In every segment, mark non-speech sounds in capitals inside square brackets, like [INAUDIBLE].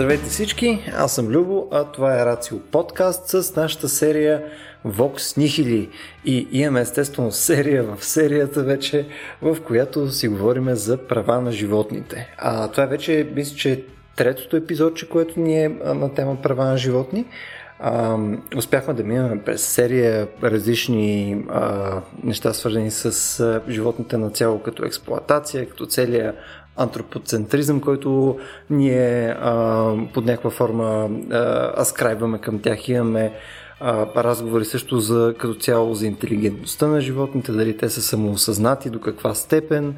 Здравейте всички, аз съм Любо, а това е Рацио подкаст с нашата серия Vox Nihili и имаме естествено серия в серията вече, в която си говорим за права на животните. А това вече, мисля, че е третото епизодче, което ни е на тема права на животни. А, успяхме да минем през серия различни а, неща, свързани с а, животните на цяло, като експлоатация, като целия антропоцентризъм, който ние а, под някаква форма а, аскрайбваме към тях. Имаме а, разговори също за като цяло за интелигентността на животните, дали те са самоосъзнати, до каква степен.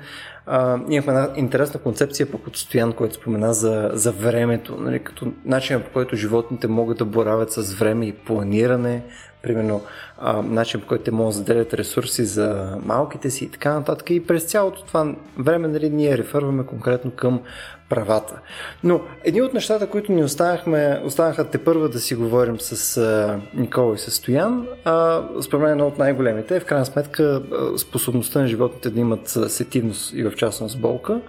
Имахме една интересна концепция пък от Стоян, който спомена за, за времето, нали, като начин по който животните могат да боравят с време и планиране, примерно а, начин по който те могат да заделят ресурси за малките си и така нататък. И през цялото това време нали, ние рефърваме конкретно към правата. Но едни от нещата, които ни останахме, останаха те първа да си говорим с а, Никола и с Стоян, а, според мен едно от най-големите е в крайна сметка способността на животните да имат сетивност и в частност болка.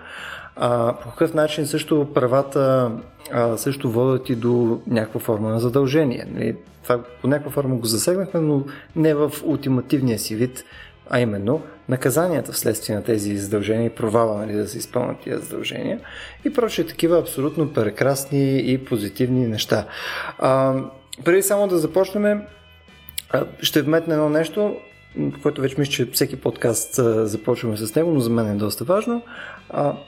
А, по какъв начин също правата а, също водят и до някаква форма на задължение. Нали? Това по някаква форма го засегнахме, но не в ултимативния си вид, а именно наказанията вследствие на тези задължения и провала нали, да се изпълнят тези задължения и прочие такива абсолютно прекрасни и позитивни неща. А, преди само да започнем, ще вметна едно нещо, което вече мисля, че всеки подкаст започваме с него, но за мен е доста важно.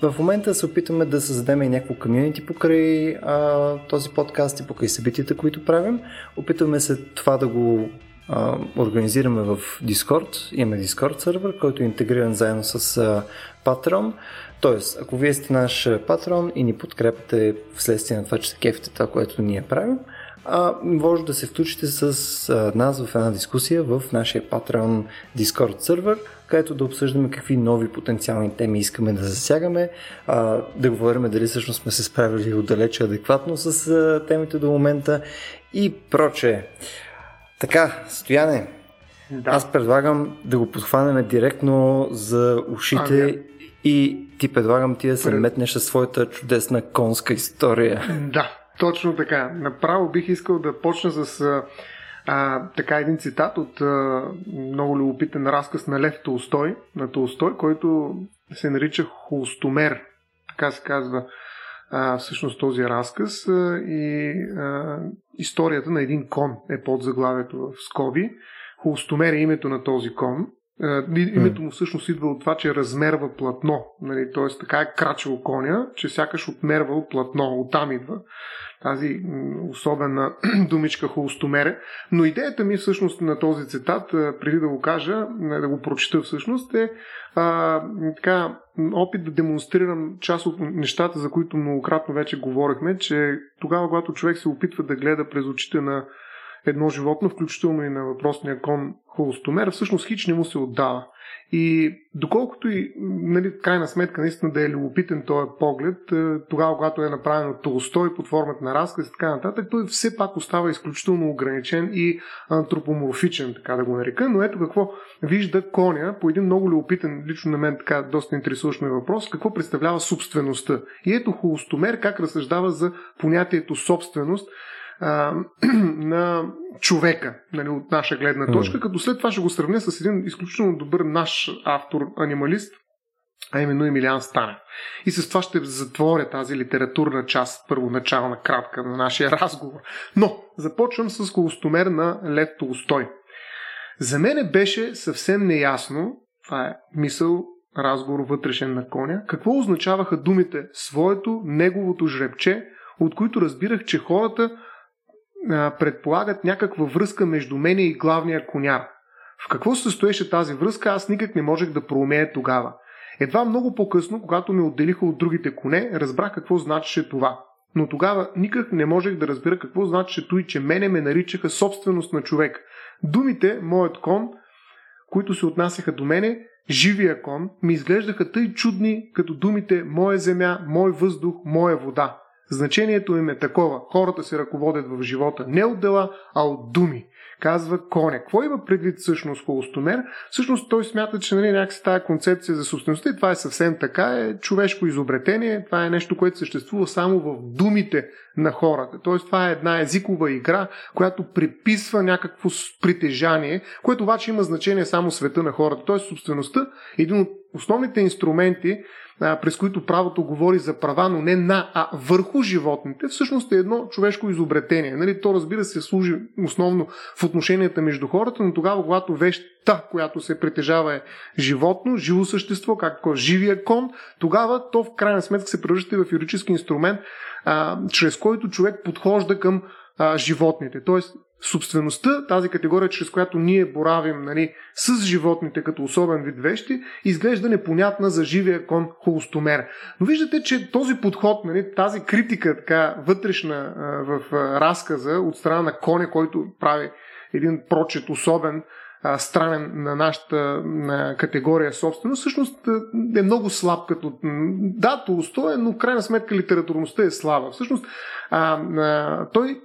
В момента се опитваме да създадем и някакво комьюнити покрай този подкаст и покрай събитията, които правим. Опитваме се това да го организираме в Discord. Имаме Discord сервер, който е интегриран заедно с Patreon. Тоест, ако вие сте наш патрон и ни подкрепите вследствие на това, че се кефите това, което ние правим, а, може да се включите с а, нас в една дискусия в нашия Patreon Discord сервер, където да обсъждаме какви нови потенциални теми искаме да засягаме, а, да говорим дали всъщност сме се справили отдалече адекватно с а, темите до момента и прочее. Така, Стояне, да. аз предлагам да го подхванем директно за ушите а, и ти предлагам ти да се Пред... метнеш със своята чудесна конска история. Да, точно така. Направо бих искал да почна с а, така един цитат от а, много любопитен разказ на Лев Толстой, на Толстой, който се нарича Холстомер, така се казва а, всъщност този разказ а, и а, историята на един кон е под заглавието в скоби. Холстомер е името на този кон. А, името му всъщност идва от това, че размерва платно. Нали? Т.е. така е крачил коня, че сякаш отмервал платно. Оттам идва тази особена [CLEARS THROAT] думичка холстомере. Но идеята ми всъщност на този цитат, преди да го кажа, да го прочита всъщност, е а, така, опит да демонстрирам част от нещата, за които многократно вече говорихме, че тогава, когато човек се опитва да гледа през очите на едно животно, включително и на въпросния кон холостомер, всъщност хич не му се отдава. И доколкото и, нали, крайна сметка, наистина да е любопитен този поглед, е, тогава, когато е направено Толстой под формата на разказ и така нататък, той все пак остава изключително ограничен и антропоморфичен, така да го нарека. Но ето какво вижда коня по един много любопитен, лично на мен така доста интересуващ ме въпрос, какво представлява собствеността. И ето холостомер как разсъждава за понятието собственост, а, [CLEARS THROAT] на човека, нали, от наша гледна точка, mm. като след това ще го сравня с един изключително добър наш автор-анималист, а именно Емилиан Станев. И с това ще затворя тази литературна част, първоначална кратка на нашия [LAUGHS] разговор. Но започвам с колостомер на Лев Толстой. За мене беше съвсем неясно, това е мисъл, разговор вътрешен на коня, какво означаваха думите своето, неговото жребче, от които разбирах, че хората предполагат някаква връзка между мене и главния коняр. В какво се състоеше тази връзка, аз никак не можех да проумея тогава. Едва много по-късно, когато ме отделиха от другите коне, разбрах какво значеше това. Но тогава никак не можех да разбера какво значеше той, че мене ме наричаха собственост на човек. Думите, моят кон, които се отнасяха до мене, живия кон, ми изглеждаха тъй чудни, като думите моя земя, мой въздух, моя вода. Значението им е такова. Хората се ръководят в живота не от дела, а от думи казва коня. Какво има предвид всъщност холостомер? Всъщност той смята, че нали, някакси тази концепция за собствеността, и това е съвсем така, е човешко изобретение, това е нещо, което съществува само в думите на хората. Тоест това е една езикова игра, която приписва някакво притежание, което обаче има значение само света на хората. Тоест собствеността е един от основните инструменти, през които правото говори за права, но не на, а върху животните, всъщност е едно човешко изобретение. Нали, то разбира се служи основно в отношенията между хората, но тогава, когато вещта, която се притежава е животно, живо същество, както живия кон, тогава то в крайна сметка се превръща в юридически инструмент, а, чрез който човек подхожда към а, животните. Тоест, собствеността, тази категория, чрез която ние боравим нали, с животните като особен вид вещи, изглежда непонятна за живия кон холостомер. Но виждате, че този подход, нали, тази критика така вътрешна в разказа от страна на коня, който прави един прочет особен, странен на нашата на категория собственост, всъщност е много слаб като... Да, Толстой но в крайна сметка литературността е слаба. Всъщност а, а, той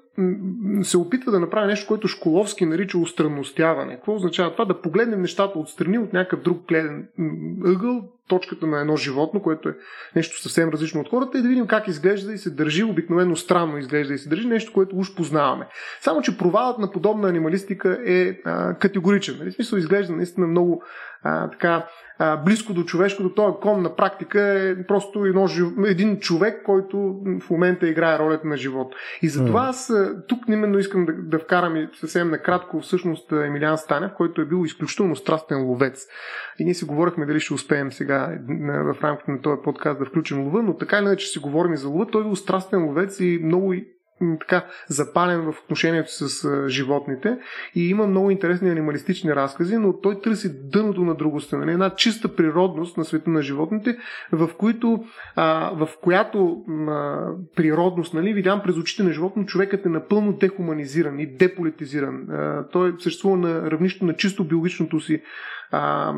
се опитва да направи нещо, което Школовски нарича устранностяване. Какво означава това? Да погледнем нещата отстрани от някакъв друг гледен ъгъл, точката на едно животно, което е нещо съвсем различно от хората и да видим как изглежда и се държи, обикновено странно изглежда и се държи нещо, което уж познаваме. Само, че провалът на подобна анималистика е а, категоричен. Нали? В смисъл изглежда наистина много а, така а, близко до човешкото. Този кон на практика е просто едно, един човек, който в момента играе ролята на живот. И затова аз тук именно искам да, да вкарам и съвсем накратко всъщност Емилиан Станев, който е бил изключително страстен ловец. И ние си говорихме дали ще успеем сега в рамките на този подкаст да включим лова, но така или иначе си говорим и за лова. Той е бил страстен ловец и много така запален в отношението с животните и има много интересни анималистични разкази, но той търси дъното на другостта, нали? една чиста природност на света на животните, в, които, а, в която а, природност, нали, видям през очите на животно, човекът е напълно дехуманизиран и деполитизиран. А, той съществува на равнището на чисто биологичното си а,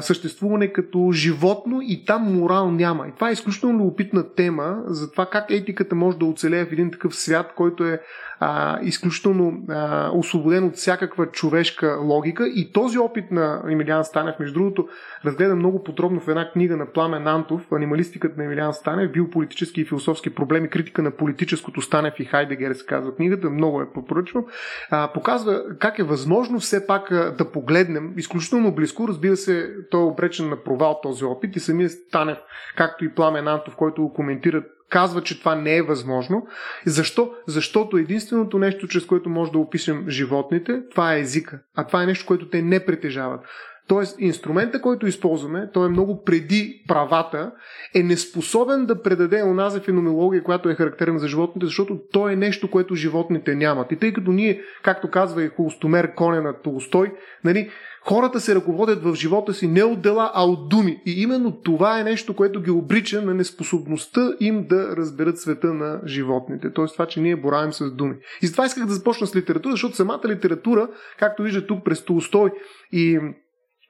съществуване като животно и там морал няма. И това е изключително любопитна тема за това как етиката може да оцелее в един такъв свят, който е а, изключително а, освободен от всякаква човешка логика. И този опит на Емилиан Станев, между другото, разгледа много подробно в една книга на Пламен Антов, анималистиката на Емилиан Станев, биополитически и философски проблеми, критика на политическото Станев и Хайдегер се казва книгата, много е попоръчвам. А, показва как е възможно все пак да погледнем изключително близко, разбира се, той е обречен на провал този опит и самия Станев, както и Пламен Антов, който го коментират казва, че това не е възможно. Защо? Защото единственото нещо, чрез което може да опишем животните, това е езика. А това е нещо, което те не притежават. Тоест, инструмента, който използваме, той е много преди правата, е неспособен да предаде онази феноменология, която е характерна за животните, защото то е нещо, което животните нямат. И тъй като ние, както казва и Холстомер Коня на Толстой, нали, Хората се ръководят в живота си не от дела, а от думи. И именно това е нещо, което ги обрича на неспособността им да разберат света на животните. Тоест това, че ние боравим с думи. И затова исках да започна с литература, защото самата литература, както вижда тук през Толстой и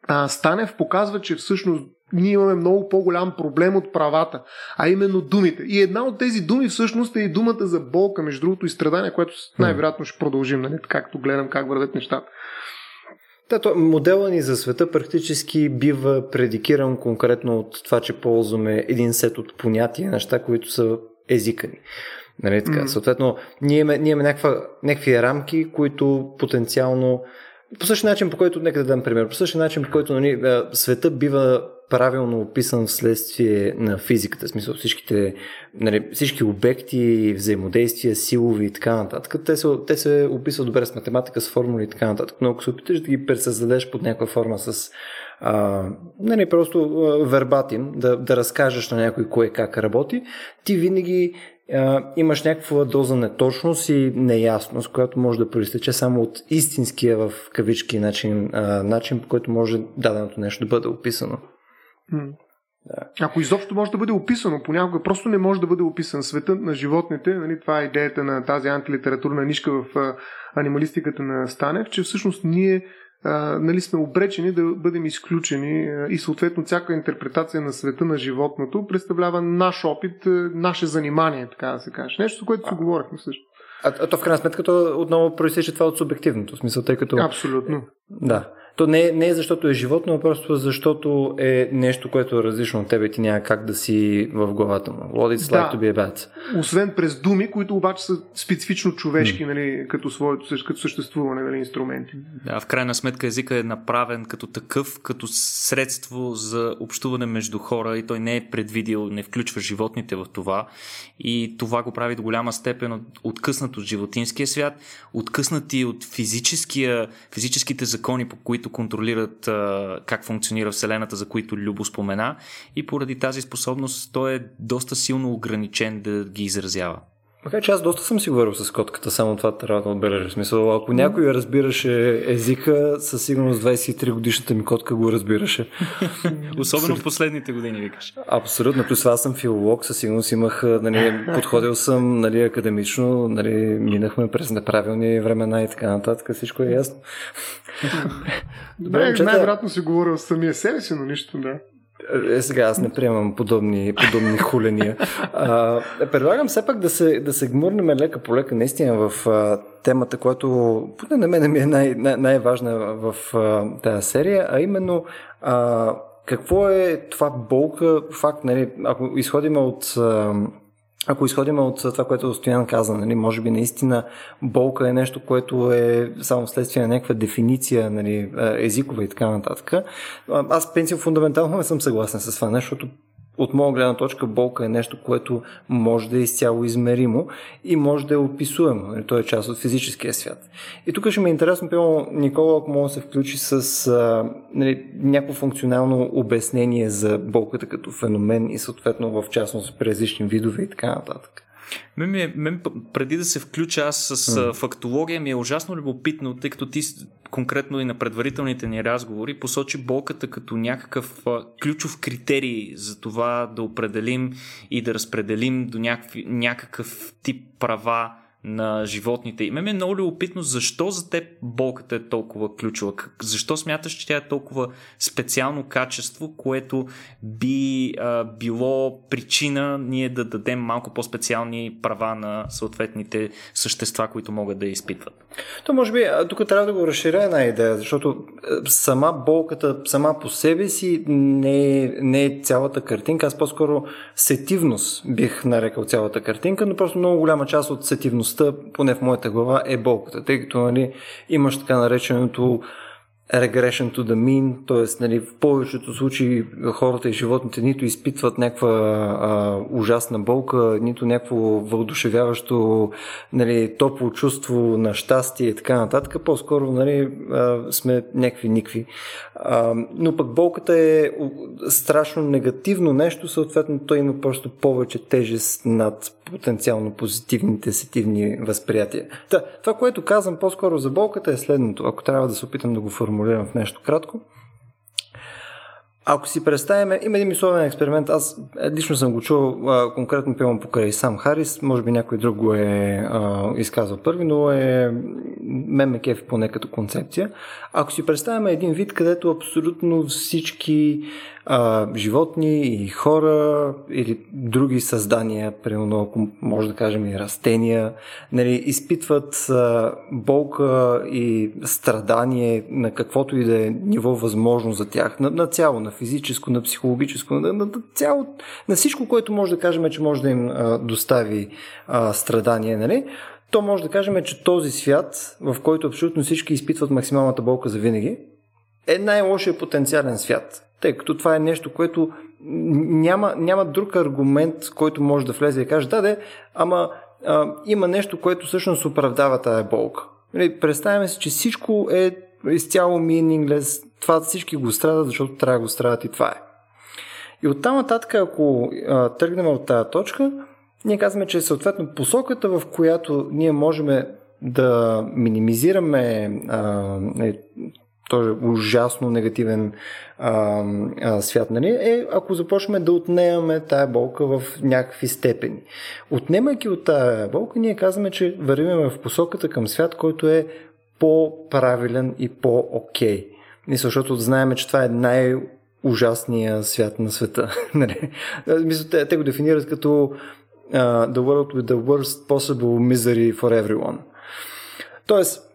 а, Станев, показва, че всъщност ние имаме много по-голям проблем от правата, а именно думите. И една от тези думи всъщност е и думата за болка, между другото и страдание, което най-вероятно ще продължим, нали, както гледам как вървят нещата. Да, то, модела ни за света практически бива предикиран конкретно от това, че ползваме един сет от понятия, неща, които са езика ни. Нали, така? Mm-hmm. Съответно, ние имаме, ние имаме някаква, някакви рамки, които потенциално по същия начин, по който, нека да дам пример, по същия начин, по който нали, света бива правилно описан вследствие на физиката, в смисъл всичките, нали, всички обекти, взаимодействия, силови и така нататък. Те се, те се описват добре с математика, с формули и така нататък. Но ако се опиташ да ги пресъздадеш под някаква форма с а, нали, просто вербатим, да, да разкажеш на някой кое как работи, ти винаги а, имаш някаква доза неточност и неясност, която може да проистече само от истинския в кавички начин, а, начин по който може даденото нещо да бъде описано. Да. Ако изобщо може да бъде описано, понякога просто не може да бъде описан света на животните. Нали, това е идеята на тази антилитературна нишка в а, анималистиката на Станев, че всъщност ние а, нали, сме обречени да бъдем изключени а, и съответно всяка интерпретация на света на животното представлява наш опит, а, наше занимание, така да се каже. Нещо, за което си говорихме също. А, а то в крайна сметка то отново проистича това от субективното смисъл, тъй като... Абсолютно. Да. То не, не е защото е животно, а просто защото е нещо, което е различно от тебе ти няма как да си в главата му. What it's Да. like to be a bat. Освен през думи, които обаче са специфично човешки, нали, като своето като съществуване, нали, инструменти. Да, в крайна сметка езика е направен като такъв, като средство за общуване между хора и той не е предвидил, не включва животните в това и това го прави до голяма степен от, откъснат от животинския свят, откъснати от физическия, физическите закони, по които контролират а, как функционира Вселената, за които Любо спомена и поради тази способност той е доста силно ограничен да ги изразява. Макар че аз доста съм си говорил с котката, само това трябва да отбележа. В смисъл, ако някой разбираше езика, със сигурност 23 годишната ми котка го разбираше. [LAUGHS] Особено в последните години, викаш. Абсолютно. Плюс аз съм филолог, със сигурност имах, нали, подходил съм нали, академично, нали, минахме през неправилни времена и така нататък, всичко е ясно. Добре, момчета. най-вероятно си говорил с самия себе си, но нищо, да. Е, сега аз не приемам подобни, подобни хуления. А, предлагам все пак да се, да се гмурнем лека по лека наистина в а, темата, която поне на мен ми е най- най- най-важна в а, тази серия, а именно а, какво е това болка, факт, нали, ако изходим от а, ако изходим от това, което Стоян каза, нали, може би наистина болка е нещо, което е само следствие на някаква дефиниция нали, езикова и така нататък. Аз, принцип, фундаментално не съм съгласен с това, защото от моя гледна точка болка е нещо, което може да е изцяло измеримо и може да е описуемо. Нали, То е част от физическия свят. И тук ще ми е интересно, пълно, Никола, ако може да се включи с а, нали, някакво функционално обяснение за болката като феномен и съответно в частност при различни видове и така нататък. Мен, е, мен преди да се включа аз с mm. фактология ми е ужасно любопитно, тъй като ти конкретно и на предварителните ни разговори посочи болката като някакъв ключов критерий за това да определим и да разпределим до някакви, някакъв тип права на животните. И ми е много любопитно защо за теб болката е толкова ключова. Защо смяташ, че тя е толкова специално качество, което би а, било причина ние да дадем малко по-специални права на съответните същества, които могат да я изпитват. То може би тук трябва да го разширя една идея, защото е, сама болката сама по себе си не е, не е цялата картинка. Аз по-скоро сетивност бих нарекал цялата картинка, но просто много голяма част от сетивността, поне в моята глава, е болката, тъй като нали, имаш така нареченото regression to the mean, т.е. Нали, в повечето случаи хората и животните нито изпитват някаква а, ужасна болка, нито някакво вълдушевяващо нали, топло чувство на щастие и така нататък. По-скоро нали, а, сме някакви никви. А, но пък болката е страшно негативно нещо, съответно той има просто повече тежест над потенциално позитивните сетивни възприятия. Та, това, което казвам по-скоро за болката е следното, ако трябва да се опитам да го формулирам в нещо кратко. Ако си представим, има един мисловен експеримент, аз лично съм го чул, а, конкретно пивам покрай сам Харис, може би някой друг го е а, изказал първи, но е мен поне като концепция. Ако си представим един вид, където абсолютно всички а, животни и хора или други създания, примерно ако може да кажем и растения, нали, изпитват а, болка и страдание на каквото и да е ниво възможно за тях, на, на цяло, на физическо, на психологическо, на, на, на цяло, на всичко, което може да кажем, че може да им а, достави а, страдание, нали? то може да кажем, че този свят, в който абсолютно всички изпитват максималната болка за винаги, е най-лошия потенциален свят. Тъй като това е нещо, което няма, няма друг аргумент, който може да влезе и каже, да, де, ама а, има нещо, което всъщност оправдава тая болка. Нали, Представяме си, че всичко е изцяло meaningless, това всички го страдат, защото трябва да го страдат и това е. И оттам нататък, ако а, тръгнем от тази точка, ние казваме, че съответно посоката, в която ние можем да минимизираме а, е, този ужасно негативен а, а, свят, нали, е ако започнем да отнемаме тая болка в някакви степени. Отнемайки от тая болка, ние казваме, че вървим в посоката към свят, който е по-правилен и по-окей. Мисля, защото знаем, че това е най- ужасния свят на света. [LAUGHS] Нали? Мисля, те, те го дефинират като uh, the world with the worst possible misery for everyone. Тоест,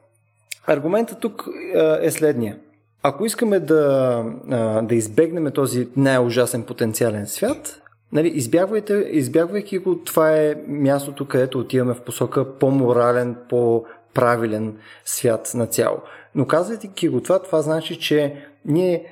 аргументът тук е следния. Ако искаме да, да избегнем този най-ужасен потенциален свят, нали, избягвайте, избягвайки го, това е мястото, където отиваме в посока по-морален, по-правилен свят на цяло. Но казвайки го това, това значи, че ние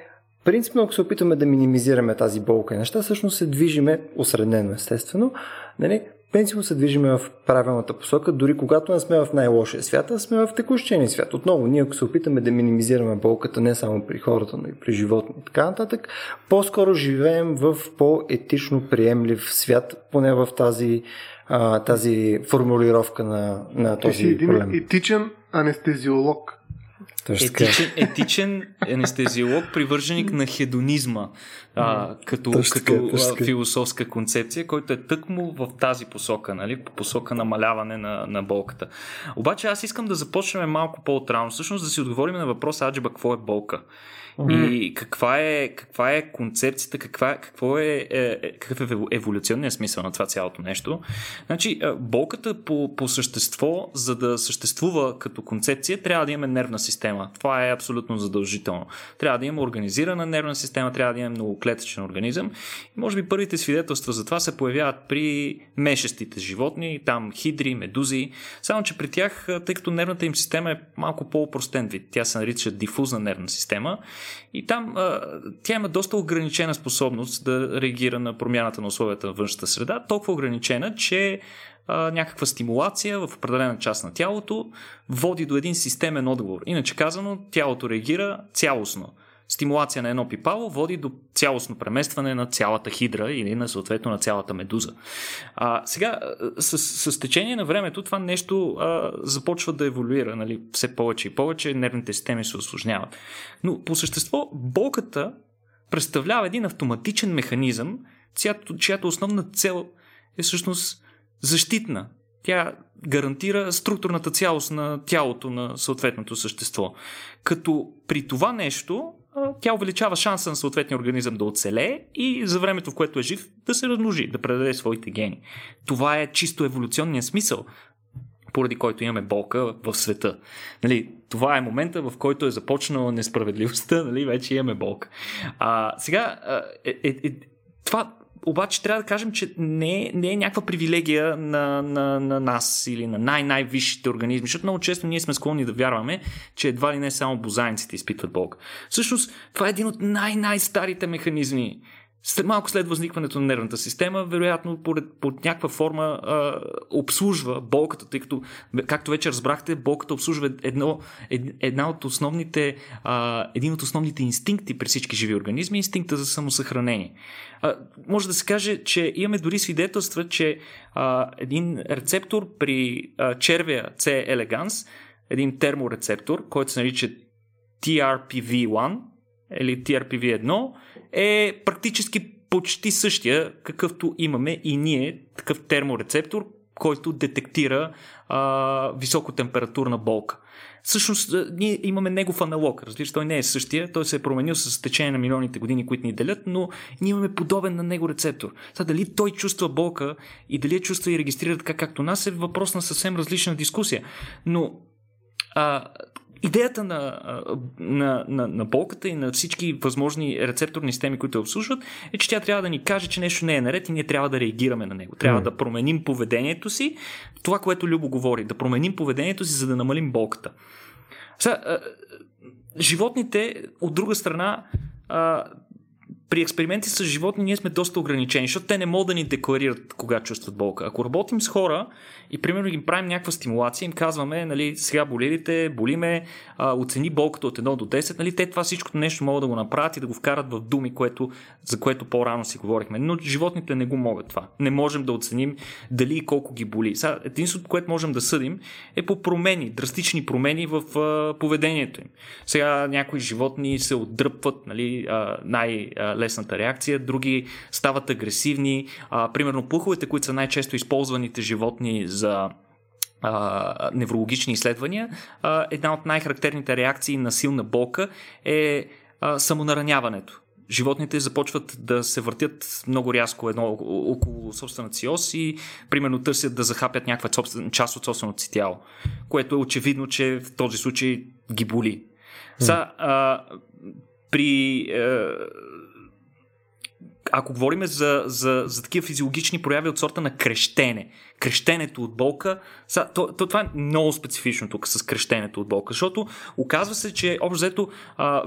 принципно, ако се опитаме да минимизираме тази болка и неща, всъщност се движиме, осреднено естествено, нали, принципно се движиме в правилната посока, дори когато не сме в най-лошия свят, а сме в текущия ни свят. Отново, ние ако се опитаме да минимизираме болката не само при хората, но и при животни и така нататък, по-скоро живеем в по-етично приемлив свят, поне в тази, а, тази формулировка на, на този Ти си един проблем. етичен анестезиолог. Етичен, етичен анестезиолог, привърженик на хедонизма, а, като, Точно като точно философска концепция, който е тъкмо в тази посока, нали? по посока намаляване на, на болката. Обаче аз искам да започнем малко по-отрано, всъщност да си отговорим на въпроса Аджиба, какво е болка? И каква е, каква е концепцията, каква, какво е, е, е, какъв е еволюционният смисъл на това цялото нещо. Значи, а, болката по, по същество, за да съществува като концепция, трябва да имаме нервна система. Това е абсолютно задължително. Трябва да има организирана нервна система, трябва да имаме многоклетъчен организъм. И може би първите свидетелства за това се появяват при мешестите животни, там хидри, медузи. Само, че при тях, тъй като нервната им система е малко по-простен вид, тя се нарича дифузна нервна система, и там а, тя има доста ограничена способност да реагира на промяната на условията на външната среда, толкова ограничена, че а, някаква стимулация в определена част на тялото води до един системен отговор. Иначе казано, тялото реагира цялостно. Стимулация на едно пипало води до цялостно преместване на цялата хидра или на съответно на цялата медуза. А, сега, с, с течение на времето това нещо а, започва да еволюира, нали, все повече и повече, нервните системи се осложняват. Но по същество болката представлява един автоматичен механизъм, чиято, чиято основна цел е всъщност защитна. Тя гарантира структурната цялост на тялото на съответното същество. Като при това нещо тя увеличава шанса на съответния организъм да оцелее и за времето, в което е жив, да се размножи, да предаде своите гени. Това е чисто еволюционния смисъл поради който имаме болка в света. Нали, това е момента, в който е започнала несправедливостта, нали, вече имаме болка. А, сега, е, е, е, това обаче трябва да кажем, че не е, не е някаква привилегия на, на, на нас или на най-най-висшите организми, защото много често ние сме склонни да вярваме, че едва ли не само бозайниците изпитват болка. Всъщност, това е един от най-най-старите механизми след, малко след възникването на нервната система, вероятно под, под някаква форма а, обслужва болката, тъй като, както вече разбрахте, болката обслужва едно, ед, една от основните, а, един от основните инстинкти при всички живи организми, инстинкта за самосъхранение. А, може да се каже, че имаме дори свидетелства, че а, един рецептор при а, червия C. elegans, един терморецептор, който се нарича TRPV1 или TRPV1, е практически почти същия, какъвто имаме и ние, такъв терморецептор, който детектира а, високотемпературна болка. Всъщност, ние имаме негов аналог. Разбира той не е същия, той се е променил с течение на милионите години, които ни делят, но ние имаме подобен на него рецептор. Та, дали той чувства болка и дали я чувства и регистрира така както нас е въпрос на съвсем различна дискусия. Но а, идеята на, на, на, на болката и на всички възможни рецепторни системи, които я обслужват, е, че тя трябва да ни каже, че нещо не е наред и ние трябва да реагираме на него. Трябва mm. да променим поведението си, това, което Любо говори, да променим поведението си, за да намалим болката. Сега, животните, от друга страна, при експерименти с животни ние сме доста ограничени, защото те не могат да ни декларират кога чувстват болка. Ако работим с хора и примерно им правим някаква стимулация, им казваме, нали, сега болирите, болиме, а, оцени болката от 1 до 10, нали, те това всичкото нещо могат да го направят и да го вкарат в думи, което, за което по-рано си говорихме. Но животните не го могат това. Не можем да оценим дали и колко ги боли. Единството, което можем да съдим е по промени, драстични промени в а, поведението им. Сега някои животни се отдръпват, нали, а, най- лесната реакция, други стават агресивни. А, примерно пуховете, които са най-често използваните животни за а, неврологични изследвания, а, една от най-характерните реакции на силна болка е а, самонараняването. Животните започват да се въртят много рязко едно около собствената си ос и примерно търсят да захапят някаква част от собственото си тяло, което е очевидно, че в този случай ги боли. Са, а, при а, ако говорим за, за, за такива физиологични прояви от сорта на крещене, крещенето от болка, са, то, то, това е много специфично тук с крещенето от болка, защото оказва се, че общо взето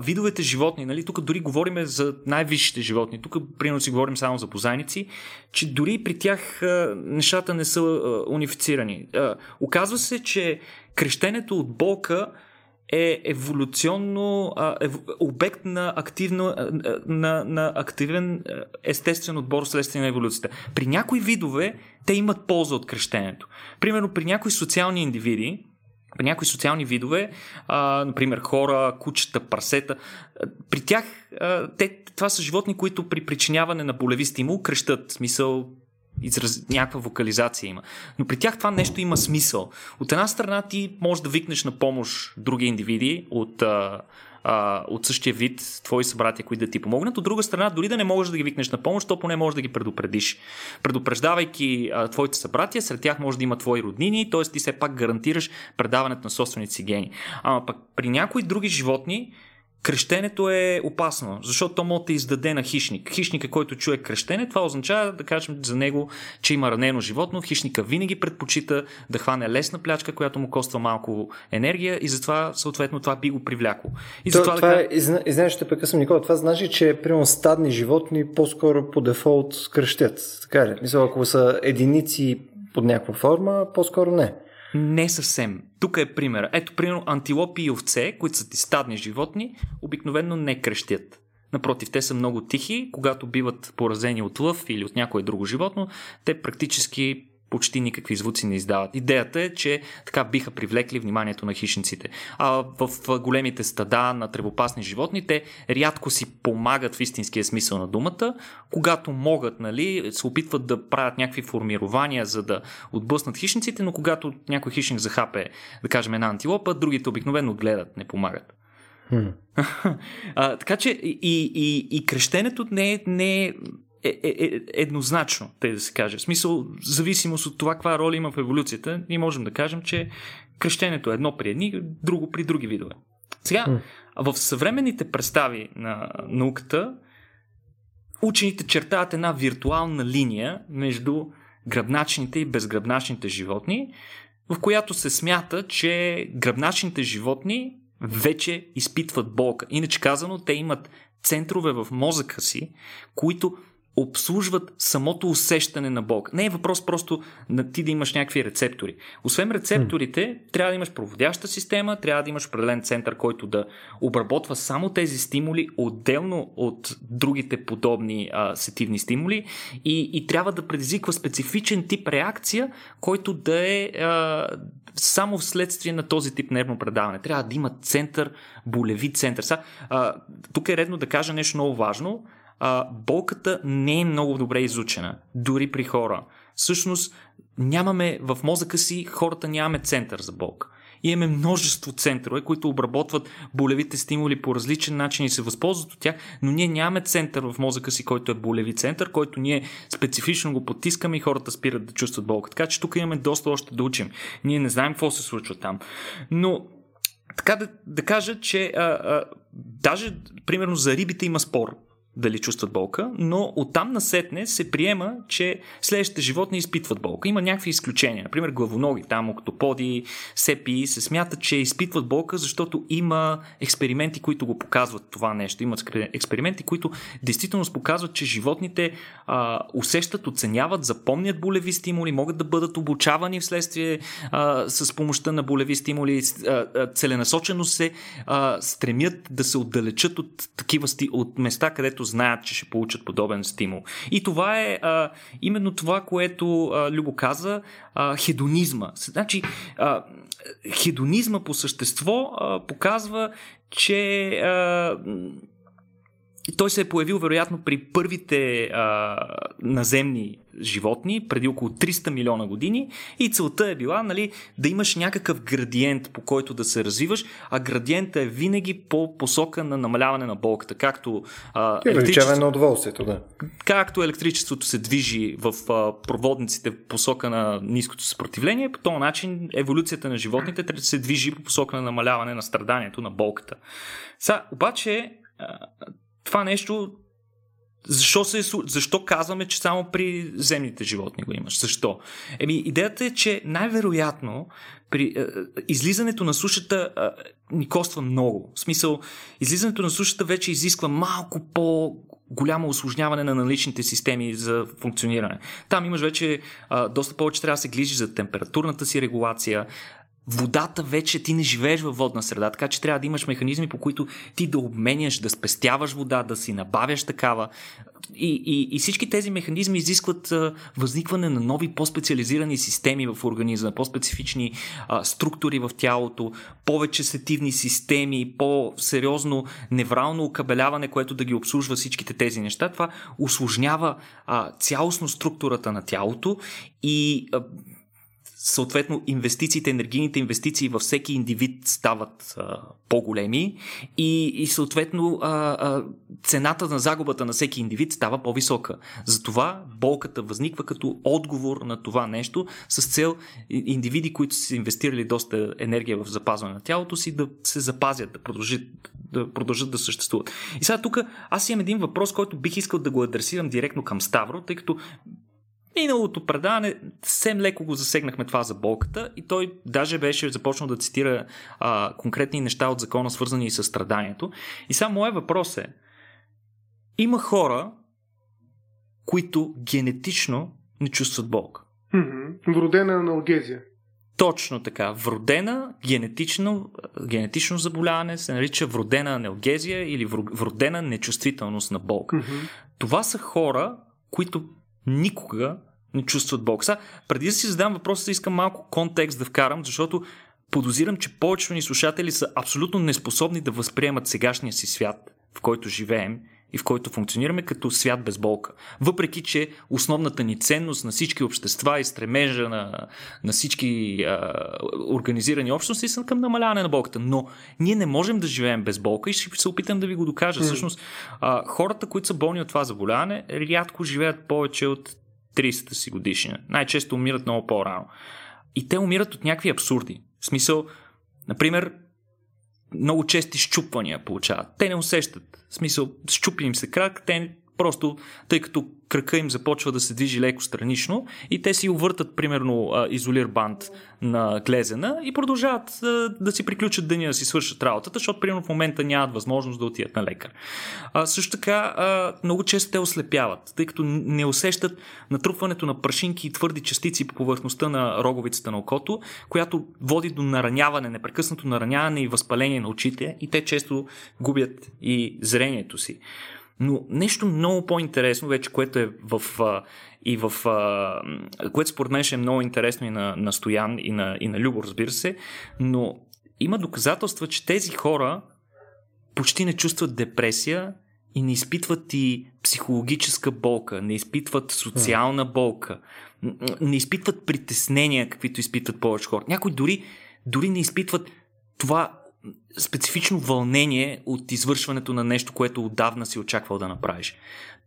видовете животни, нали, тук дори говорим за най-висшите животни, тук примерно си говорим само за бозайници, че дори при тях а, нещата не са а, унифицирани. А, оказва се, че крещенето от болка е еволюционно е, обект на, активно, на, на активен естествен отбор следствие на еволюцията. При някои видове те имат полза от кръщенето. Примерно при някои социални индивиди, при някои социални видове, а, например хора, кучета, парсета, при тях а, те, това са животни, които при причиняване на болеви стимул крещат. Смисъл, израз... някаква вокализация има. Но при тях това нещо има смисъл. От една страна ти можеш да викнеш на помощ други индивиди от, а, а, от същия вид, твои събратия, които да ти помогнат. От друга страна, дори да не можеш да ги викнеш на помощ, то поне можеш да ги предупредиш. Предупреждавайки а, твоите събратия, сред тях може да има твои роднини, т.е. ти все пак гарантираш предаването на собствените си гени. Ама пък при някои други животни, Крещенето е опасно, защото то може да издаде на хищник. Хищника, който чуе крещене, това означава да кажем за него, че има ранено животно. Хищника винаги предпочита да хване лесна плячка, която му коства малко енергия и затова съответно това би го привлякло. И то, това, това да... е, и знаеш, ще прекъсвам Никола, това значи, че примерно стадни животни по-скоро по дефолт крещят. Така ли? Мисля, ако са единици под някаква форма, по-скоро не. Не съвсем. Тук е пример. Ето, примерно, антилопи и овце, които са ти стадни животни, обикновено не крещят. Напротив, те са много тихи, когато биват поразени от лъв или от някое друго животно, те практически почти никакви звуци не издават. Идеята е, че така биха привлекли вниманието на хищниците. А в големите стада на тревопасни животни те рядко си помагат в истинския смисъл на думата. Когато могат, нали, се опитват да правят някакви формирования, за да отблъснат хищниците, но когато някой хищник захапе, да кажем, една антилопа, другите обикновено гледат, не помагат. Hmm. [LAUGHS] а, така че и, и, и крещенето не е, не е е, е, е еднозначно, те да се каже. В смисъл, зависимост от това каква роля има в еволюцията, ние можем да кажем, че кръщението е едно при едни, друго при други видове. Сега, в съвременните представи на науката, учените чертават една виртуална линия между гръбначните и безгръбначните животни, в която се смята, че гръбначните животни вече изпитват болка. Иначе казано, те имат центрове в мозъка си, които обслужват самото усещане на болка. Не е въпрос просто на ти да имаш някакви рецептори. Освен рецепторите, трябва да имаш проводяща система, трябва да имаш определен център, който да обработва само тези стимули, отделно от другите подобни а, сетивни стимули и, и трябва да предизвиква специфичен тип реакция, който да е а, само вследствие на този тип нервно предаване. Трябва да има център, болеви център. Са, а, тук е редно да кажа нещо много важно а, болката не е много добре изучена, дори при хора. Всъщност, нямаме в мозъка си, хората нямаме център за болка. Имаме множество центрове, които обработват болевите стимули по различен начин и се възползват от тях, но ние нямаме център в мозъка си, който е болеви център, който ние специфично го потискаме и хората спират да чувстват болка. Така че тук имаме доста още да учим. Ние не знаем какво се случва там. Но така да, да кажа, че а, а, даже примерно за рибите има спор дали чувстват болка, но оттам насетне се приема, че следващите животни изпитват болка. Има някакви изключения. Например, главоноги, там октоподи, сепи се смятат, че изпитват болка, защото има експерименти, които го показват това нещо. Има експерименти, които действително показват, че животните а, усещат, оценяват, запомнят болеви стимули, могат да бъдат обучавани вследствие а, с помощта на болеви стимули, а, целенасочено се а, стремят да се отдалечат от такива от места, където знаят, че ще получат подобен стимул. И това е а, именно това, което а, Любо каза, а, хедонизма. Значи, а, хедонизма по същество а, показва, че а, той се е появил вероятно при първите а, наземни животни преди около 300 милиона години и целта е била нали, да имаш някакъв градиент по който да се развиваш, а градиента е винаги по посока на намаляване на болката. Както, а, електричество... на удоволствието, да. Както електричеството се движи в а, проводниците в посока на ниското съпротивление, по този начин еволюцията на животните трябва да се движи по посока на намаляване на страданието, на болката. Са, обаче това нещо защо, се, защо казваме, че само при земните животни го имаш? Защо? Еми, идеята е, че най-вероятно при е, излизането на сушата е, ни коства много. В смисъл, излизането на сушата вече изисква малко по голямо осложняване на наличните системи за функциониране. Там имаш вече е, доста повече трябва да се грижи за температурната си регулация, водата вече ти не живееш във водна среда, така че трябва да имаш механизми, по които ти да обменяш, да спестяваш вода, да си набавяш такава. И, и, и всички тези механизми изискват а, възникване на нови по-специализирани системи в организма, по-специфични а, структури в тялото, повече сетивни системи, по-сериозно неврално окабеляване, което да ги обслужва всичките тези неща. Това усложнява а, цялостно структурата на тялото и а, съответно инвестициите, енергийните инвестиции във всеки индивид стават а, по-големи и, и съответно а, а, цената на загубата на всеки индивид става по-висока. Затова болката възниква като отговор на това нещо с цел индивиди, които са инвестирали доста енергия в запазване на тялото си, да се запазят, да продължат да, продължат да съществуват. И сега тук аз имам един въпрос, който бих искал да го адресирам директно към Ставро, тъй като Миналото предаване съвсем леко го засегнахме това за болката и той даже беше започнал да цитира а, конкретни неща от закона, свързани с страданието. И само моят въпрос е, има хора, които генетично не чувстват болка. Mm-hmm. Вродена аналгезия. Точно така. Вродена генетично, генетично заболяване се нарича вродена аналгезия или вродена нечувствителност на болка. Mm-hmm. Това са хора, които никога не чувстват Бог. Сега, преди да си задам въпроса, искам малко контекст да вкарам, защото подозирам, че повечето ни слушатели са абсолютно неспособни да възприемат сегашния си свят, в който живеем и в който функционираме като свят без болка. Въпреки, че основната ни ценност на всички общества и стремежа на, на всички а, организирани общности са към намаляване на болката. Но ние не можем да живеем без болка и ще се опитам да ви го докажа. Mm. Всъщност, а, хората, които са болни от това заболяване, рядко живеят повече от 30-та си годишна. Най-често умират много по-рано. И те умират от някакви абсурди. В смисъл, например, много чести щупвания получават. Те не усещат. В смисъл, щупи им се крак, те просто, тъй като кръка им започва да се движи леко странично и те си увъртат, примерно, изолир банд на глезена и продължават да си приключат деня, да си свършат работата, защото, примерно, в момента нямат възможност да отидат на лекар. А, също така, много често те ослепяват, тъй като не усещат натрупването на прашинки и твърди частици по повърхността на роговицата на окото, която води до нараняване, непрекъснато нараняване и възпаление на очите и те често губят и зрението си. Но нещо много по-интересно, вече, което е в. А, и в. А, което според мен ще е много интересно и на, на Стоян, и на, и на Любо, разбира се, но има доказателства, че тези хора почти не чувстват депресия и не изпитват и психологическа болка, не изпитват социална болка, не изпитват притеснения, каквито изпитват повече хора. Някои дори, дори не изпитват това специфично вълнение от извършването на нещо, което отдавна си очаквал да направиш.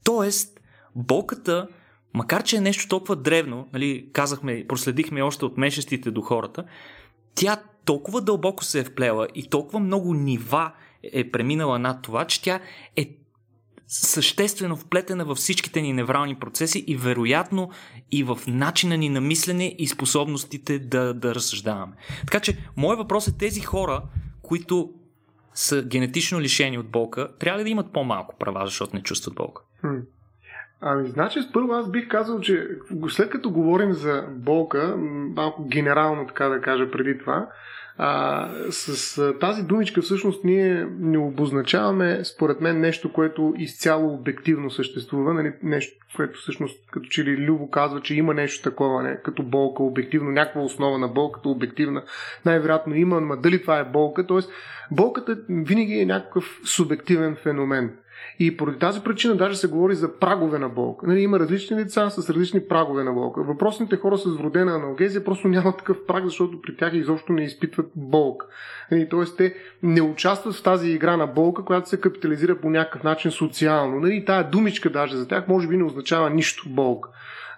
Тоест, болката, макар че е нещо толкова древно, нали, казахме, проследихме още от мешестите до хората, тя толкова дълбоко се е вплела и толкова много нива е преминала над това, че тя е съществено вплетена във всичките ни неврални процеси и вероятно и в начина ни на мислене и способностите да, да разсъждаваме. Така че, моят въпрос е тези хора, които са генетично лишени от болка, трябва ли да имат по-малко права, защото не чувстват болка? Ами, значи, първо аз бих казал, че след като говорим за болка, малко генерално така да кажа преди това, а, с а, тази думичка всъщност ние не обозначаваме, според мен, нещо, което изцяло обективно съществува, нали, нещо, което всъщност, като че ли Любо казва, че има нещо такова, не, като болка, обективно, някаква основа на болката, обективна, най-вероятно има, но дали това е болка, т.е. болката винаги е някакъв субективен феномен. И поради тази причина даже се говори за прагове на болка. Нали, има различни лица с различни прагове на болка. Въпросните хора с вродена аналгезия просто нямат такъв праг, защото при тях изобщо не изпитват болка. Нали, Тоест те не участват в тази игра на болка, която се капитализира по някакъв начин социално. Нали, тая думичка даже за тях може би не означава нищо болка.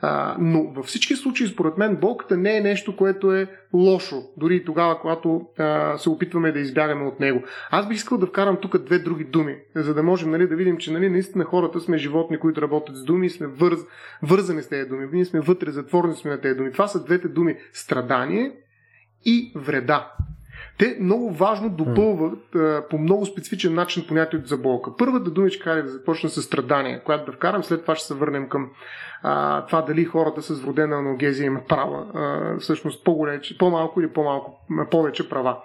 А, но във всички случаи, според мен, болката не е нещо, което е лошо, дори тогава, когато а, се опитваме да избягаме от него. Аз бих искал да вкарам тук две други думи, за да можем нали, да видим, че нали, наистина хората сме животни, които работят с думи сме върз, вързани с тези думи. Ние сме вътре, затворени сме на тези думи. Това са двете думи страдание и вреда. Те много важно допълват а, по много специфичен начин понятието за болка. Първата думичка е да започна с страдание, която да вкарам, след това ще се върнем към а, това дали хората с вродена аналгезия имат права, а, всъщност по-голече, по-малко или по-малко, повече права.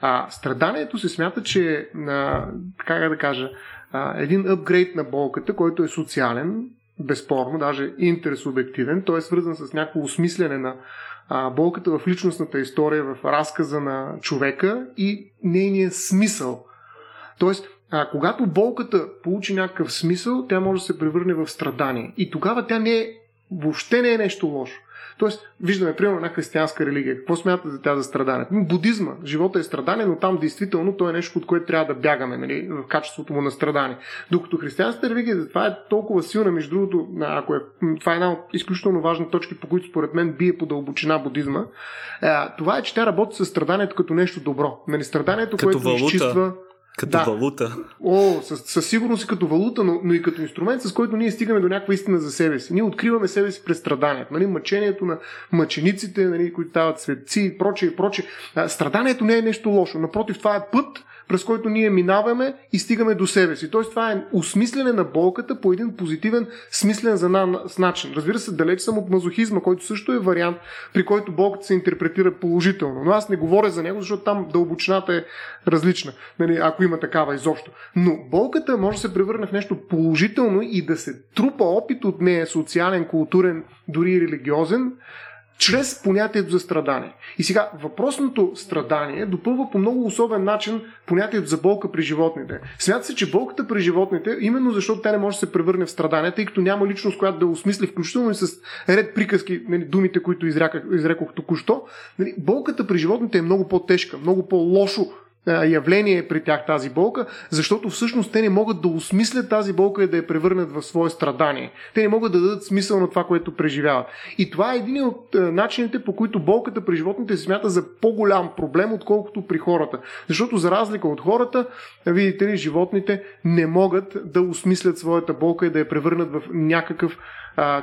А, страданието се смята, че а, как да кажа, а, един апгрейд на болката, който е социален, безспорно, даже интерсубективен, т.е. свързан с някакво осмислене на а, болката в личностната история, в разказа на човека и нейния смисъл. Тоест, а, когато болката получи някакъв смисъл, тя може да се превърне в страдание. И тогава тя не е, въобще не е нещо лошо. Тоест, виждаме, примерно, една християнска религия. Какво смята за тя за страдане? Будизма. Живота е страдание, но там действително то е нещо, от което трябва да бягаме, нали, в качеството му на страдание. Докато християнската религия, това е толкова силна, между другото, ако е, това е една от изключително важни точки, по които според мен бие по дълбочина будизма, това е, че тя работи с страданието като нещо добро. Нали, страданието, като което валута. изчиства Като Да. валута. О, със, със сигурност и като валута, но, но и като инструмент, с който ние стигаме до някаква истина за себе си. Ние откриваме себе си през страданието. Нали? Мъчението на мъчениците, нали, които стават светци и прочее и прочее. А, Страданието не е нещо лошо. Напротив, това е път, през който ние минаваме и стигаме до себе си. Тоест, това е осмислене на болката по един позитивен, смислен за нас начин. Разбира се, далеч съм от мазохизма, който също е вариант, при който болката се интерпретира положително. Но аз не говоря за него, защото там дълбочината е различна, нали, ако има такава изобщо. Но болката може да се превърне в нещо положително и да се трупа опит от нея, социален, културен, дори и религиозен, чрез понятието за страдание. И сега, въпросното страдание допълва по много особен начин понятието за болка при животните. Смята се, че болката при животните, именно защото тя не може да се превърне в страдание, тъй като няма личност, която да осмисли, включително и с ред приказки, нали, думите, които изрекох, току-що, нали, болката при животните е много по-тежка, много по-лошо явление при тях тази болка, защото всъщност те не могат да осмислят тази болка и да я превърнат в свое страдание. Те не могат да дадат смисъл на това, което преживяват. И това е един от а, начините, по които болката при животните се смята за по-голям проблем, отколкото при хората. Защото за разлика от хората, видите ли, животните не могат да осмислят своята болка и да я превърнат в някакъв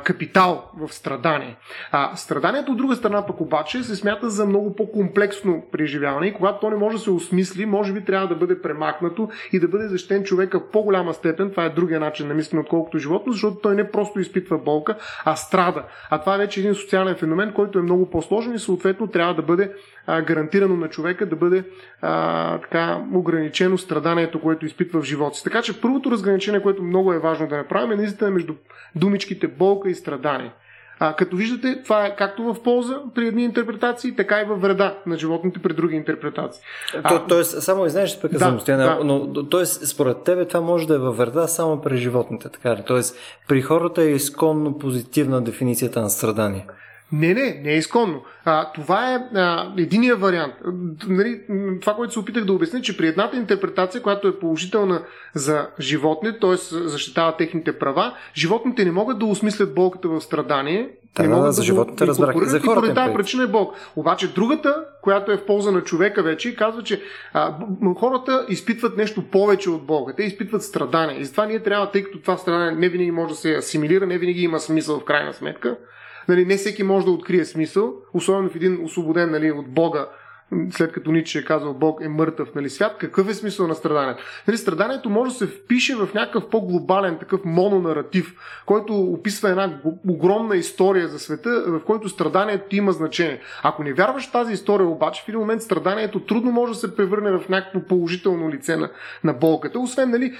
капитал в страдание. А, страданието от друга страна пък обаче се смята за много по-комплексно преживяване и когато то не може да се осмисли, може би трябва да бъде премахнато и да бъде защитен човека в по-голяма степен. Това е другия начин на мислене, отколкото животно, защото той не просто изпитва болка, а страда. А това е вече един социален феномен, който е много по-сложен и съответно трябва да бъде а, гарантирано на човека да бъде а, така ограничено страданието, което изпитва в живота си. Така че първото разграничение, което много е важно да направим, е наистина между думичките болка и страдание. А, като виждате, това е както в полза при едни интерпретации, така и във вреда на животните при други интерпретации. То, тоест, само знаеш, ще Да, да. но тоест, според тебе това може да е във вреда само при животните, така ли? Тоест, при хората е изконно позитивна дефиницията на страдание. Не, не, не е изконно. А, това е а, единия вариант. Нали, това, което се опитах да обясня, че при едната интерпретация, която е положителна за животните, т.е. защитава техните права, животните не могат да осмислят болката в страдание. Да, не да, могат да, за го животните разбрах. За хората поради тази причина е болка. Обаче другата, която е в полза на човека вече, казва, че а, хората изпитват нещо повече от Бога. Те изпитват страдание. И затова ние трябва, тъй като това страдание не винаги може да се асимилира, не винаги има смисъл в крайна сметка, Нали, не всеки може да открие смисъл, особено в един освободен нали, от Бога, след като Ниче е казал Бог е мъртъв нали, свят, какъв е смисъл на страданието? Нали, страданието може да се впише в някакъв по-глобален такъв мононаратив, който описва една огромна история за света, в който страданието има значение. Ако не вярваш в тази история обаче, в един момент страданието трудно може да се превърне в някакво положително лице на, на болката, освен нали,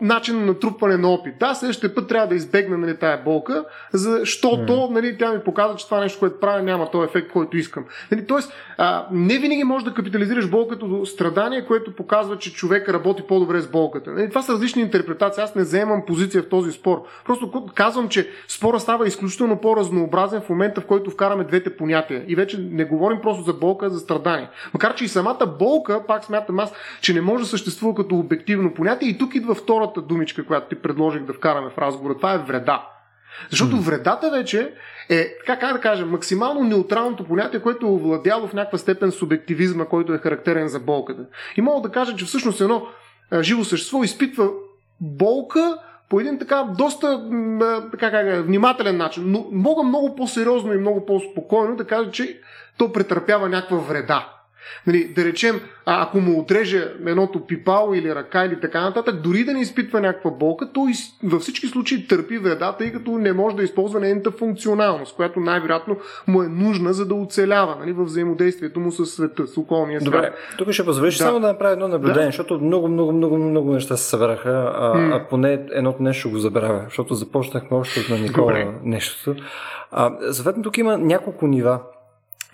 начин на натрупване на опит. Да, следващия път трябва да избегна нали, тая болка, защото нали, тя ми показва, че това нещо, което правя, няма този ефект, който искам. Нали, тоест, а, не винаги винаги можеш да капитализираш болката до страдание, което показва, че човек работи по-добре с болката. Нали, това са различни интерпретации. Аз не заемам позиция в този спор. Просто казвам, че спора става изключително по-разнообразен в момента, в който вкараме двете понятия. И вече не говорим просто за болка, а за страдание. Макар, че и самата болка, пак смятам аз, че не може да съществува като обективно понятие. И тук идва втората думичка, която ти предложих да вкараме в разговора. Това е вреда. Защото mm. вредата вече е, така как да кажем, максимално неутралното понятие, което е овладяло в някаква степен субективизма, който е характерен за болката. И мога да кажа, че всъщност едно а, живо същество изпитва болка по един така доста така, как, внимателен начин. Но мога много по-сериозно и много по-спокойно да кажа, че то претърпява някаква вреда. Нали, да речем, а ако му отреже едното пипало или ръка или така нататък, дори да не изпитва някаква болка, той във всички случаи търпи вреда, тъй като не може да използва нейната функционалност, която най-вероятно му е нужна, за да оцелява нали, в взаимодействието му с света, с околния свят. Добре, тук ще позволиш да. само да направя едно наблюдение, да. защото много, много, много, много неща се събраха, а, м а поне едното нещо го забравя, защото започнахме още на Никола Добре. нещото. А, съответно, тук има няколко нива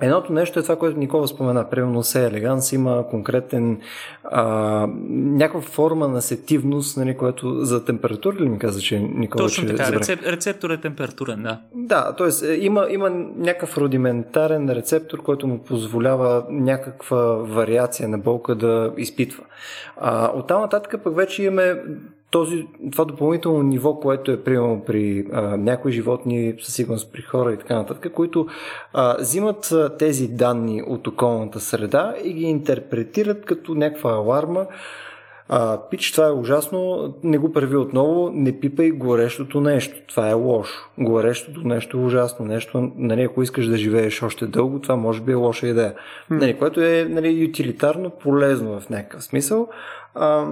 Едното нещо е това, което Никола спомена. Примерно се елеганс има конкретен а, някаква форма на сетивност, нали, което за температура ли ми каза, че Никола Точно така, рецеп, рецептор е температурен, да. Да, т.е. има, има някакъв рудиментарен рецептор, който му позволява някаква вариация на болка да изпитва. А, оттам нататък пък вече имаме този, това допълнително ниво, което е примерно при а, някои животни, със сигурност при хора и така нататък, които а, взимат а, тези данни от околната среда и ги интерпретират като някаква аларма. А, пич, това е ужасно, не го прави отново, не пипай горещото нещо. Това е лошо. Горещото нещо е ужасно. Нещо, нали, ако искаш да живееш още дълго, това може би е лоша идея. Нали, което е нали, ютилитарно полезно в някакъв смисъл. А,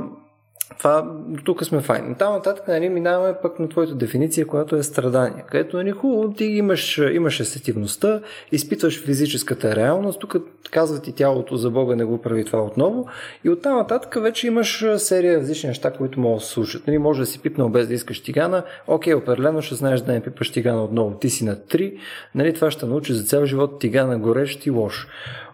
това, тук сме файни. Там нататък нали, минаваме пък на твоята дефиниция, която е страдание. Където нали, хубаво, ти имаш, имаш естетивността, изпитваш физическата реалност, тук казва ти тялото за Бога не го прави това отново. И оттам нататък вече имаш серия различни неща, които могат да се случат. Нали, може да си пипнал без да искаш тигана, окей, определено ще знаеш да не пипаш тигана отново. Ти си на 3, нали, това ще научи за цял живот тигана горещ и лош.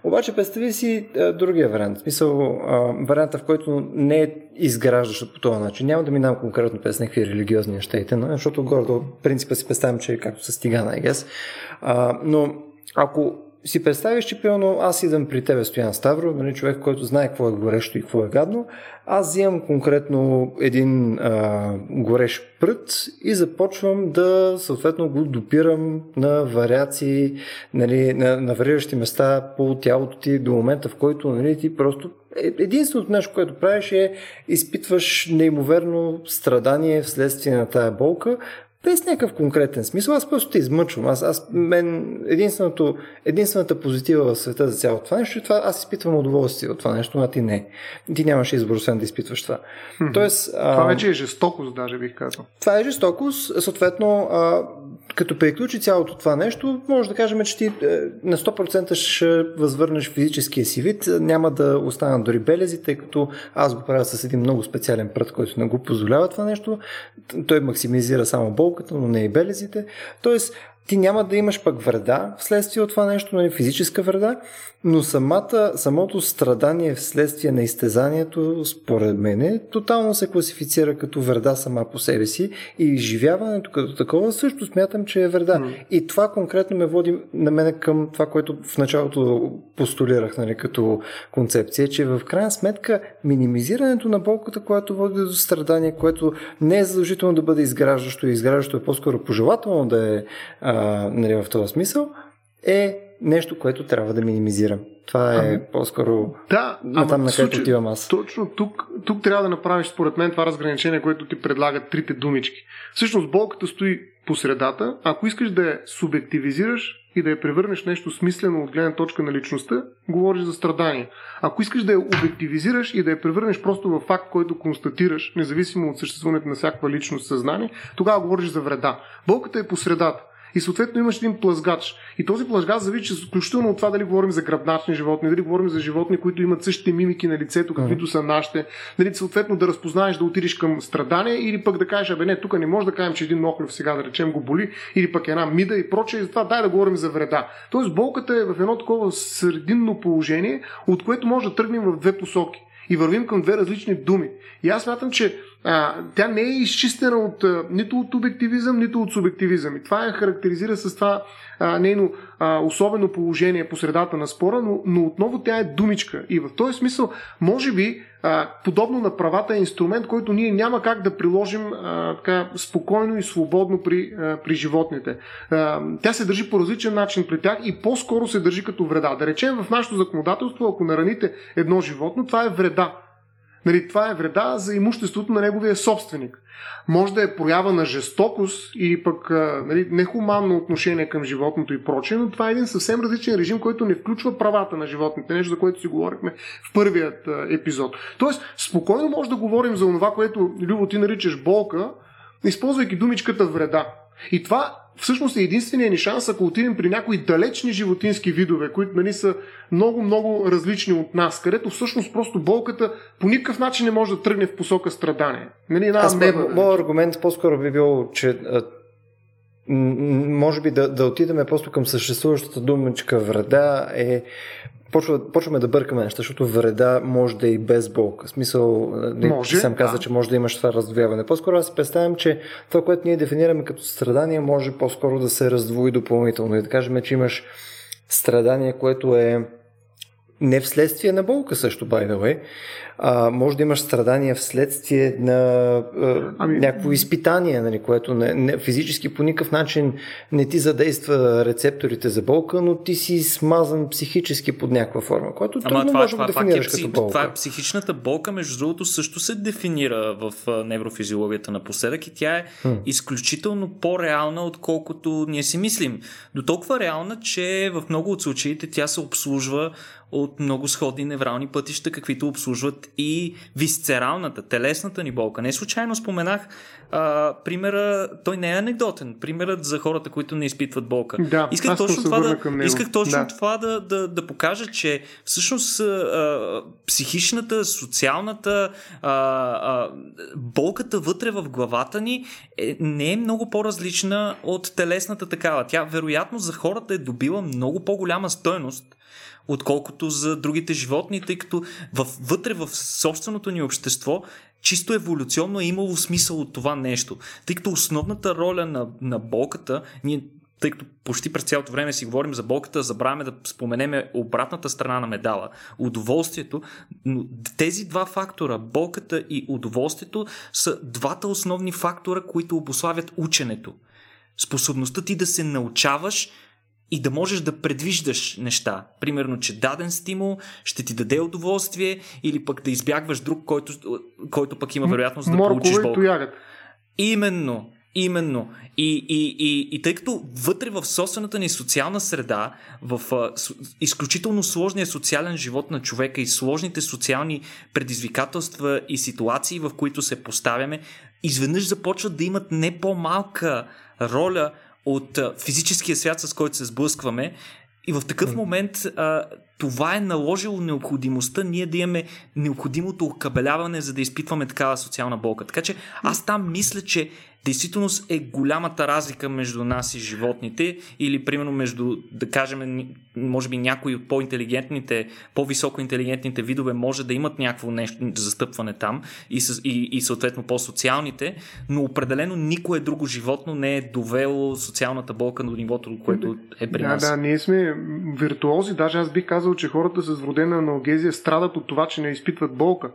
Обаче представи си а, другия вариант. В смисъл, а, варианта, в който не е изграждащ по този начин. Няма да минавам конкретно през някакви религиозни неща, защото горе до принципа си представям, че е както с тигана, I guess. А, но ако си представиш, че пълно аз идвам при тебе, Стоян Ставро, нали, човек, който знае какво е горещо и какво е гадно, аз взимам конкретно един а, горещ прът и започвам да съответно го допирам на вариации, нали, на, на вариращи места по тялото ти до момента, в който нали, ти просто е, Единственото нещо, което правиш е изпитваш неимоверно страдание вследствие на тая болка, без някакъв конкретен смисъл. Аз просто те измъчвам. Аз, аз мен, единственото, единствената позитива в света за цялото това нещо е това, аз изпитвам удоволствие от това нещо, а ти не. Ти нямаш избор, освен да изпитваш това. Тоест, това вече е жестокост, даже бих казал. Това е жестокост. Съответно, а, като приключи цялото това нещо, може да кажем, че ти е, на 100% ще възвърнеш физическия си вид. Няма да останат дори белези, тъй като аз го правя с един много специален прът, който не го позволява това нещо. Той максимизира само болката, но не и белезите. Тоест, ти няма да имаш пък вреда вследствие от това нещо, нали, физическа вреда, но самата, самото страдание вследствие на изтезанието, според мен, тотално се класифицира като вреда сама по себе си и изживяването като такова също смятам, че е вреда. Mm. И това конкретно ме води на мен към това, което в началото постулирах нали, като концепция, че в крайна сметка минимизирането на болката, която води до страдание, което не е задължително да бъде изграждащо и изграждащо е по-скоро пожелателно да е а, нали, в този смисъл, е нещо, което трябва да минимизирам. Това е ами, по-скоро да, на там, на където отивам аз. Точно тук, тук трябва да направиш, според мен, това разграничение, което ти предлагат трите думички. Всъщност, болката стои по средата. Ако искаш да я субективизираш и да я превърнеш нещо смислено от гледна точка на личността, говориш за страдание. Ако искаш да я обективизираш и да я превърнеш просто в факт, който констатираш, независимо от съществуването на всякаква личност съзнание, тогава говориш за вреда. Болката е по средата. И съответно имаш един плъзгач. И този плъзгач зависи изключително от това дали говорим за гръбначни животни, дали говорим за животни, които имат същите мимики на лицето, каквито са нашите. Дали съответно да разпознаеш да отидеш към страдание или пък да кажеш, абе не, тук не може да кажем, че един охлюв сега да речем го боли, или пък една мида и прочее. И затова дай да говорим за вреда. Тоест болката е в едно такова срединно положение, от което може да тръгнем в две посоки и вървим към две различни думи. И аз смятам, че а, тя не е изчистена от, а, нито от обективизъм, нито от субективизъм. И това я характеризира с това а, нейно а, особено положение по средата на спора, но, но отново тя е думичка. И в този смисъл, може би, подобно на правата е инструмент, който ние няма как да приложим а, така, спокойно и свободно при, а, при животните. А, тя се държи по различен начин при тях и по-скоро се държи като вреда. Да речем в нашето законодателство, ако нараните едно животно, това е вреда. Нали, това е вреда за имуществото на неговия собственик. Може да е проява на жестокост или пък нали, нехуманно отношение към животното и прочее, но това е един съвсем различен режим, който не включва правата на животните, нещо за което си говорихме в първият епизод. Тоест, спокойно може да говорим за това, което Любо ти наричаш болка, използвайки думичката вреда. И това всъщност е единствения ни шанс, ако отидем при някои далечни животински видове, които нали, са много-много различни от нас, където всъщност просто болката по никакъв начин не може да тръгне в посока страдание. Нали, една Аз, меба, моят аргумент по-скоро би бил, че може би да, да отидем просто към съществуващата думичка вреда е почва, почваме да бъркаме неща, защото вреда може да е и без болка. В смисъл, може, сам каза, да. че може да имаш това раздвояване. По-скоро аз представям, че това, което ние дефинираме като страдание, може по-скоро да се раздвои допълнително. И да кажем, че имаш страдание, което е не вследствие на болка също, by the way, а, може да имаш страдания вследствие на а, ами... някакво изпитание, нали, което не, не, физически по никакъв начин не ти задейства рецепторите за болка, но ти си смазан психически под някаква форма, което Ама трудно това, може това, да дефинираш това, е, като болка. Това психичната болка, между другото, също се дефинира в неврофизиологията напоследък и тя е хм. изключително по-реална, отколкото ние си мислим. До толкова реална, че в много от случаите тя се обслужва от много сходни неврални пътища, каквито обслужват и висцералната, телесната ни болка. Не случайно споменах а, примера, той не е анекдотен, примерът за хората, които не изпитват болка. Да, исках точно, това да, исках точно да. това да, да, да покажа, че всъщност а, психичната, социалната а, а, болката вътре в главата ни е, не е много по-различна от телесната такава. Тя вероятно за хората е добила много по-голяма стойност отколкото за другите животни, тъй като вътре в собственото ни общество чисто еволюционно е имало смисъл от това нещо. Тъй като основната роля на, на болката, ние тъй като почти през цялото време си говорим за болката, забравяме да споменеме обратната страна на медала удоволствието, но тези два фактора, болката и удоволствието, са двата основни фактора, които обославят ученето. Способността ти да се научаваш и да можеш да предвиждаш неща. Примерно, че даден стимул ще ти даде удоволствие или пък да избягваш друг, който, който пък има вероятност да получиш болка. Именно. Именно. И, и, и, и тъй като вътре в собствената ни социална среда, в а, с, изключително сложния социален живот на човека и сложните социални предизвикателства и ситуации, в които се поставяме, изведнъж започват да имат не по-малка роля от физическия свят, с който се сблъскваме. И в такъв момент а, това е наложило необходимостта ние да имаме необходимото окабеляване, за да изпитваме такава социална болка. Така че аз там мисля, че действителност е голямата разлика между нас и животните или примерно между, да кажем, може би някои от по-интелигентните, по-високо интелигентните видове може да имат някакво нещо застъпване там и, и, и съответно по-социалните, но определено никое друго животно не е довело социалната болка до нивото, което е при нас. Да, да, ние сме виртуози, даже аз бих казал, че хората с вродена аналгезия страдат от това, че не изпитват болка.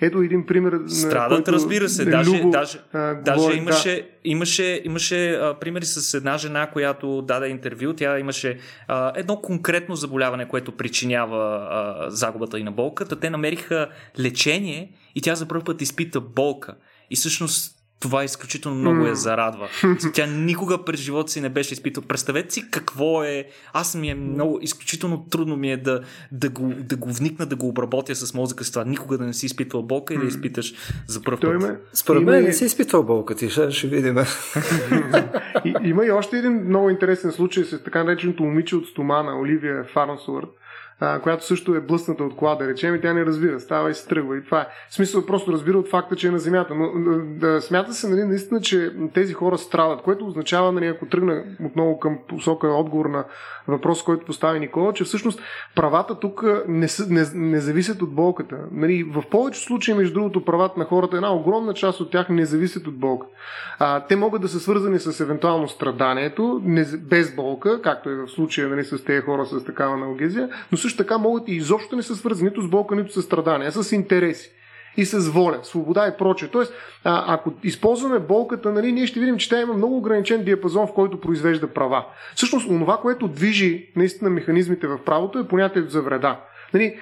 Ето един пример. Страдат, който разбира се. Даже, Любо, даже, а, даже говори, имаше, да. имаше, имаше а, примери с една жена, която даде интервю. Тя имаше а, едно конкретно заболяване, което причинява а, загубата и на болката. Те намериха лечение и тя за първ път изпита болка. И всъщност това изключително много я зарадва. [LAUGHS] Тя никога през живота си не беше изпитала. Представете си какво е. Аз ми е много, изключително трудно ми е да, да, го, да го вникна, да го обработя с мозъка с това. Никога да не си изпитвал болка и да изпиташ за първ път. Има, Според мен не си изпитвал болка ти, ще, ще видим. [LAUGHS] и, има и още един много интересен случай с така нареченото момиче от стомана, Оливия Фарнсуърт, която също е блъсната от кола, да речем, и тя не разбира, става и се тръгва. И това е. В смисъл просто разбира от факта, че е на Земята. Но да, смята се, нали, наистина, че тези хора страдат, което означава, нали, ако тръгна отново към посока отговор на въпрос, който постави Никола, че всъщност правата тук не, са, не, не зависят от болката. Нали, в повечето случаи, между другото, правата на хората, една огромна част от тях не зависят от болка. А, те могат да са свързани с евентуално страданието, не, без болка, както е в случая нали, с тези хора с такава аналгезия, но също така могат и изобщо не са свързани нито с болка, нито с страдания, а с интереси и с воля, свобода и прочее. Тоест, а, ако използваме болката, нали, ние ще видим, че тя има много ограничен диапазон, в който произвежда права. Всъщност, това, което движи наистина механизмите в правото е понятието за вреда. Нали,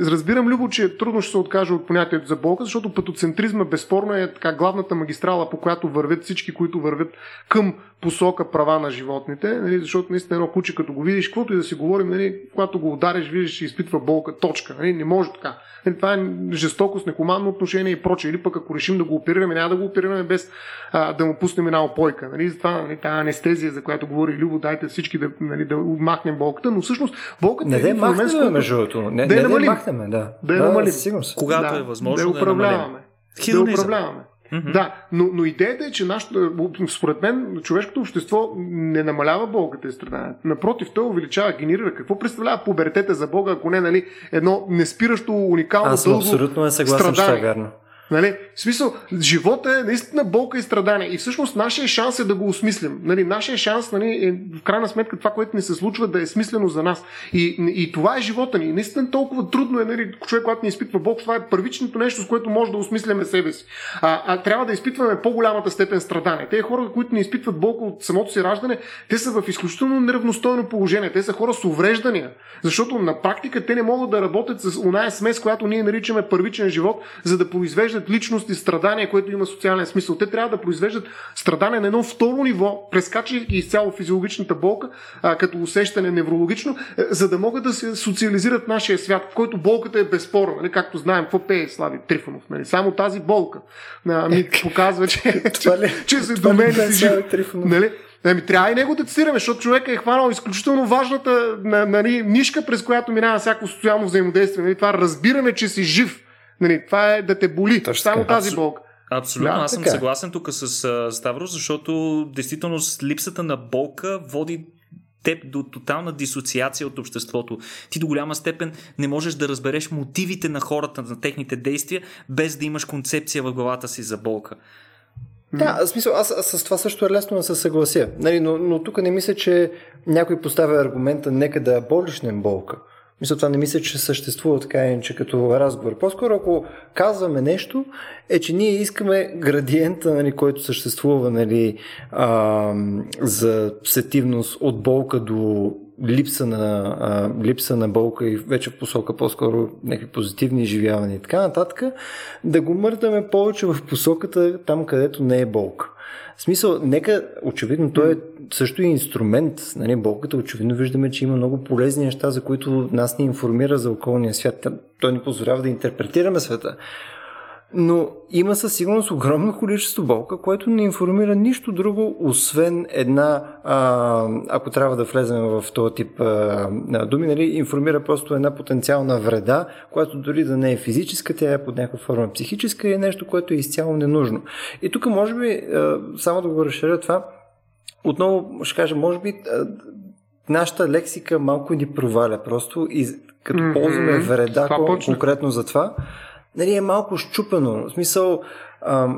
разбирам, Любо, че трудно ще се откаже от понятието за болка, защото патоцентризма безспорно е така главната магистрала, по която вървят всички, които вървят към посока права на животните, нали, защото наистина едно куче, като го видиш, каквото и да си говорим, нали, когато го удариш, виждаш, че изпитва болка, точка. Нали, не може така. Нали, това е жестокост, некомандно отношение и прочее. Или пък ако решим да го оперираме, няма да го оперираме без а, да му пуснем една опойка. Нали, затова нали, тази анестезия, за която говори Любо, дайте всички да, нали, да махнем болката, но всъщност болката не е един махнем, между другото. Не, да, не, не, махнем, да. Да, да, намалим. Когато да, е възможно да, да управляваме. Да, да управляваме. Mm-hmm. Да, но, но идеята е, че нашата, според мен човешкото общество не намалява болката и страданието. Напротив, той увеличава, генерира. Какво представлява пубертета за Бога, ако не нали, едно неспиращо, уникално Аз съм абсолютно не съгласен, че това е вярно. Нали? В смисъл, живота е наистина болка и страдание. И всъщност нашия шанс е да го осмислим. Нали? Нашия шанс нали, е в крайна сметка това, което ни се случва, да е смислено за нас. И, и това е живота ни. Наистина толкова трудно е нали, човек, когато ни изпитва Бог, това е първичното нещо, с което може да осмисляме себе си. А, а трябва да изпитваме по-голямата степен страдание. Те хора, които не изпитват болка от самото си раждане, те са в изключително неравностойно положение. Те са хора с увреждания. Защото на практика те не могат да работят с оная смес, която ние наричаме първичен живот, за да произвеждат произвеждат личност и страдание, което има социален смисъл. Те трябва да произвеждат страдание на едно второ ниво, прескачайки изцяло физиологичната болка, а, като усещане неврологично, е, за да могат да се социализират нашия свят, в който болката е безспорна. Нали? Както знаем, какво пее Слави Трифонов. Нали? Само тази болка а, ми показва, че, че, че се домени си жив. Нали? Ами, трябва и него да цитираме, защото човек е хванал изключително важната нали, нишка, през която минава всяко социално взаимодействие. Нали? Това разбиране, че си жив Нали, това е да те боли. Точно. Само тази Абсол... болка. Абсолютно, да, аз съм така. съгласен тук с uh, Ставрос, защото действително липсата на болка води теб до тотална дисоциация от обществото. Ти до голяма степен не можеш да разбереш мотивите на хората, на техните действия, без да имаш концепция в главата си за болка. Да, в смисъл, аз, аз с това също е лесно да се съглася. Нали, но, но тук не мисля, че някой поставя аргумента нека да болишнем болка. Мисля, това не мисля, че съществува така иначе като разговор. По-скоро, ако казваме нещо, е, че ние искаме градиента, нали, който съществува нали, а, за сетивност от болка до липса на, а, липса на болка и вече в посока по-скоро някакви позитивни изживявания и така нататък, да го мърдаме повече в посоката там, където не е болка. В смисъл, нека, очевидно, той е също и инструмент. Нали, болката, очевидно виждаме, че има много полезни неща, за които нас ни информира за околния свят. Той ни позволява да интерпретираме света но има със сигурност огромно количество болка, което не информира нищо друго, освен една, а, ако трябва да влезем в този тип а, думи, нали, информира просто една потенциална вреда, която дори да не е физическа, тя е под някаква форма психическа и е нещо, което е изцяло ненужно. И тук може би, а, само да го разширя това, отново ще кажа, може би нашата лексика малко ни проваля просто и като mm-hmm. ползваме вреда конкретно за това, нали, е малко щупено. В смисъл, а,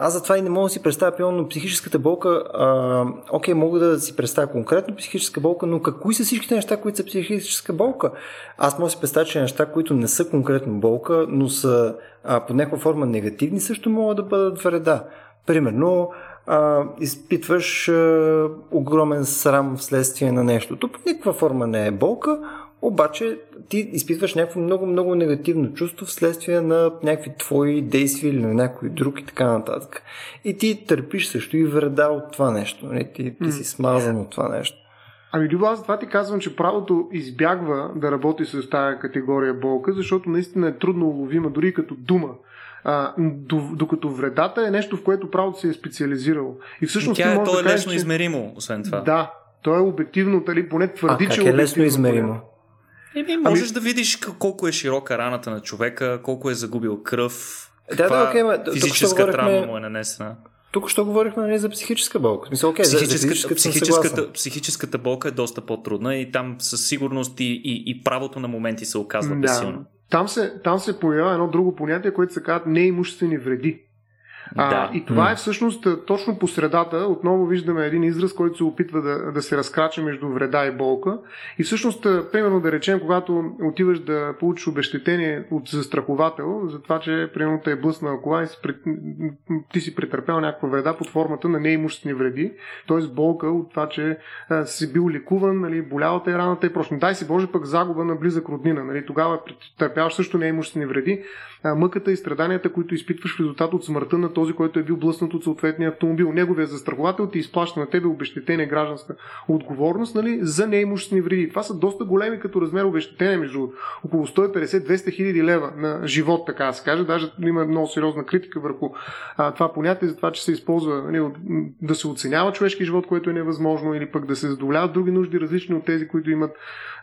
аз затова и не мога да си представя, пълно психическата болка. А, окей, мога да си представя конкретно психическа болка, но какви са всичките неща, които са психическа болка? Аз мога да си представя, че неща, които не са конкретно болка, но са а, под някаква форма негативни, също могат да бъдат вреда. Примерно, а, изпитваш а, огромен срам вследствие на нещо. То по никаква форма не е болка, обаче ти изпитваш някакво много-много негативно чувство вследствие на някакви твои действия или на някой друг и така нататък. И ти търпиш също и вреда от това нещо. Не? Нали? Ти, ти си смазан от това нещо. Ами, Любо, аз това ти казвам, че правото избягва да работи с тази категория болка, защото наистина е трудно уловима, дори като дума. А, докато вредата е нещо, в което правото се е специализирало. И всъщност тя е, то е да лесно кажеш, измеримо, освен това. Да, то е обективно, дали поне твърди, а, че как е лесно измеримо. Еми, можеш ами... да видиш колко е широка раната на човека, колко е загубил кръв, каква да, да, okay, физическа говорихме... травма му е нанесена. Тук що говорихме нали, за психическа болка. Мисля, okay, психическата, за психическата, психическата, психическата болка е доста по-трудна и там със сигурност и, и, и правото на моменти се оказва да. безсилно. Там се, там се появява едно друго понятие, което се казва неимуществени вреди. А, да. И това е всъщност точно по средата. Отново виждаме един израз, който се опитва да, да се разкрача между вреда и болка. И всъщност, примерно да речем, когато отиваш да получиш обещетение от застраховател, за това, че примерно те е блъсна кола и си, ти си претърпял някаква вреда под формата на неимуществени вреди, т.е. болка от това, че а, си бил ликуван, нали, боляла те раната и прочно. Дай си Боже пък загуба на близък роднина. Нали, тогава претърпяваш също неимуществени вреди. А, мъката и страданията, които изпитваш в резултат от смъртта на този, който е бил блъснат от съответния автомобил. Неговия застраховател ти изплаща на тебе обещетение гражданска отговорност нали, за неимуществени вреди. Това са доста големи като размер обещетения, между около 150-200 хиляди лева на живот, така да се каже. Даже има много сериозна критика върху а, това понятие за това, че се използва нали, да се оценява човешки живот, което е невъзможно, или пък да се задоволяват други нужди, различни от тези, които имат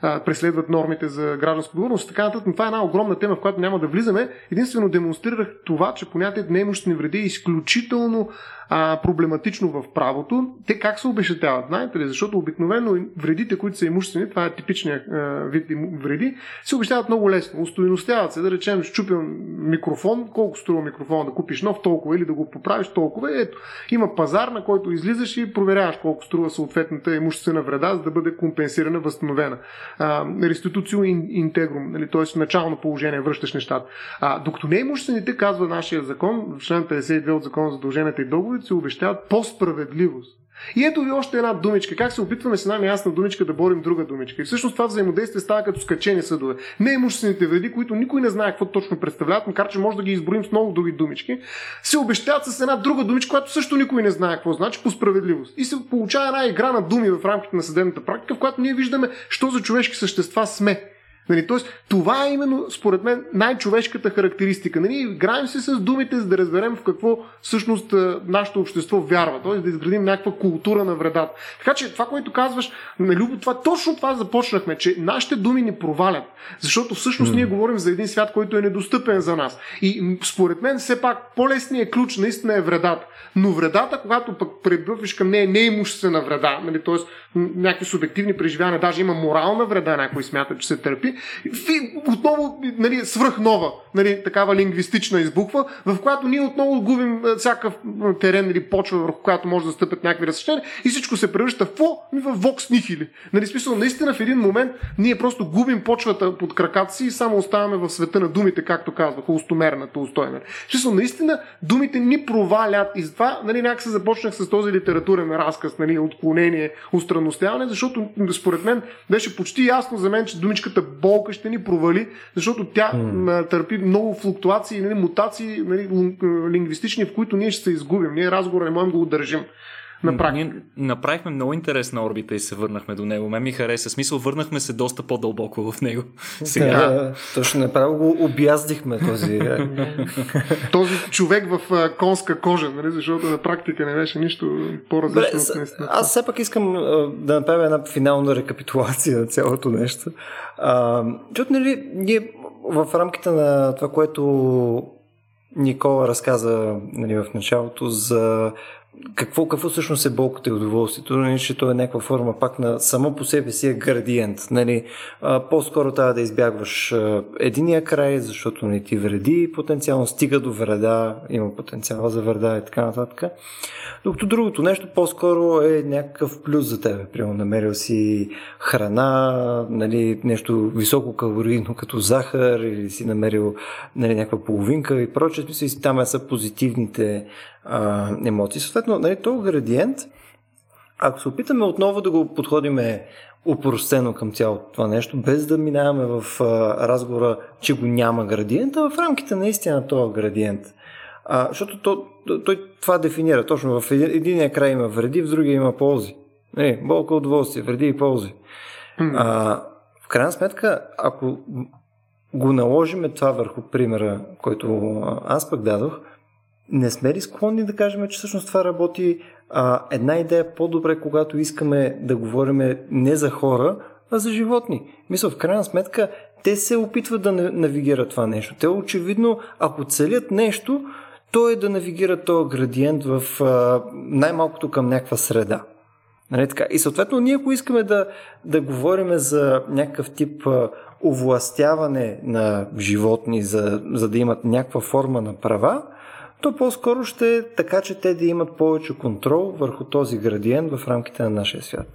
преследват нормите за гражданска отговорност. Така нататък. Но това е една огромна тема, в която няма да влизаме. Единствено демонстрирах това, че понятието неимуществени вреди изключително а, проблематично в правото. Те как се обещатяват? Знаете ли? Защото обикновено вредите, които са имуществени, това е типичният вид вреди, се обещават много лесно. Устоеностяват се, да речем, щупил микрофон, колко струва микрофон да купиш нов толкова или да го поправиш толкова. Ето, има пазар, на който излизаш и проверяваш колко струва съответната имуществена вреда, за да бъде компенсирана, възстановена. Реституцио интегрум, нали, т.е. начално положение, връщаш нещата. А, докато не имуществените, казва нашия закон, член 52 от закона за дължената и договор, заповед се обещават по-справедливост. И ето ви още една думичка. Как се опитваме с една неясна думичка да борим друга думичка. И всъщност това взаимодействие става като скачени съдове. Не имуществените вреди, които никой не знае какво точно представляват, макар че може да ги изброим с много други думички, се обещават с една друга думичка, която също никой не знае какво значи по справедливост. И се получава една игра на думи в рамките на съдебната практика, в която ние виждаме, що за човешки същества сме. Нали, тоест, това е именно, според мен, най-човешката характеристика. Нали, играем се с думите, за да разберем в какво всъщност нашето общество вярва. Т.е. да изградим някаква култура на вредата. Така че това, което казваш, нали, това, точно това започнахме, че нашите думи ни провалят. Защото всъщност mm. ние говорим за един свят, който е недостъпен за нас. И според мен, все пак, по-лесният ключ наистина е вредата. Но вредата, когато пък пребъвиш към нея, не е имуществена вреда, нали, т.е. някакви субективни преживявания, даже има морална вреда, някой смята, че се търпи, отново нали, свръхнова, нали, такава лингвистична избухва, в която ние отново губим всякакъв терен или почва, върху която може да стъпят някакви разсъщения и всичко се превръща в какво? В вокс нихили. Нали, смисъл, наистина в един момент ние просто губим почвата под краката си и само оставаме в света на думите, както казваха, устомерната, устойна. Смисъл, наистина думите ни провалят и затова нали, някак се започнах с този литературен разказ, нали, отклонение, устранностяване, защото според мен беше почти ясно за мен, че думичката болка ще ни провали, защото тя mm. търпи много флуктуации, нали, мутации нали, лингвистични, в които ние ще се изгубим. Ние разговора не можем да го държим. На практика. Ние направихме много интересна орбита и се върнахме до него. Ме ми хареса. Смисъл, върнахме се доста по-дълбоко в него. Сега. Да, точно направо го обяздихме този. Е. [LAUGHS] този човек в конска кожа, нали? защото на практика не беше нищо по-различно от наистина. Аз все пак искам да направя една финална рекапитулация на цялото нещо. А, защото, нали, ние в рамките на това, което Никола разказа нали, в началото за какво, какво всъщност е болката и удоволствието, нали, че то е някаква форма пак на само по себе си е градиент. Нали, а, по-скоро трябва да избягваш а, единия край, защото не нали, ти вреди, потенциално стига до вреда, има потенциал за вреда и така нататък. Докато другото нещо по-скоро е някакъв плюс за тебе. Примерно намерил си храна, нали, нещо високо калорийно като захар или си намерил нали, някаква половинка и прочее. Смисъл, там са позитивните а, емоции. Съответно, нали, този градиент Ако се опитаме отново да го подходиме упростено към цялото това нещо, без да минаваме в а, разговора, че го няма градиент, а в рамките наистина на този градиент. А, защото то, той това дефинира. Точно в един, единия край има вреди, в другия има ползи. Не, болка удоволствие, вреди и ползи. А, в крайна сметка, ако го наложиме това върху примера, който аз пък дадох, не сме ли склонни да кажем, че всъщност това работи а, една идея по-добре, когато искаме да говорим не за хора, а за животни. Мисля, в крайна сметка, те се опитват да навигират това нещо. Те очевидно, ако целят нещо, то е да навигират този градиент в а, най-малкото към някаква среда. Нали така? И съответно, ние ако искаме да, да говорим за някакъв тип а, овластяване на животни, за, за да имат някаква форма на права, то по-скоро ще е така, че те да имат повече контрол върху този градиент в рамките на нашия свят.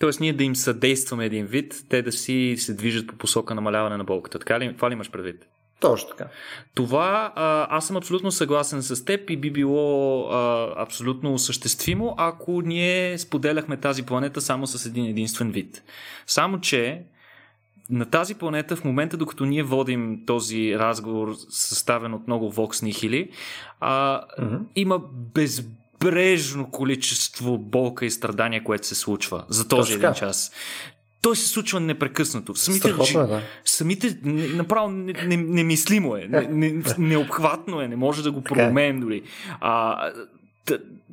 Тоест ние да им съдействаме един вид, те да си се движат по посока намаляване на болката. Така ли, това ли имаш предвид? Точно така. Това а, аз съм абсолютно съгласен с теб и би било а, абсолютно осъществимо, ако ние споделяхме тази планета само с един единствен вид. Само, че на тази планета в момента, докато ние водим този разговор, съставен от много Vox Nihili, а, mm-hmm. има безбрежно количество болка и страдания, което се случва за този Точно. един час. Той се случва непрекъснато. Самите, Страхотно е, да. самите направо немислимо е, не, не, необхватно е, не може да го е. проумеем дори. А,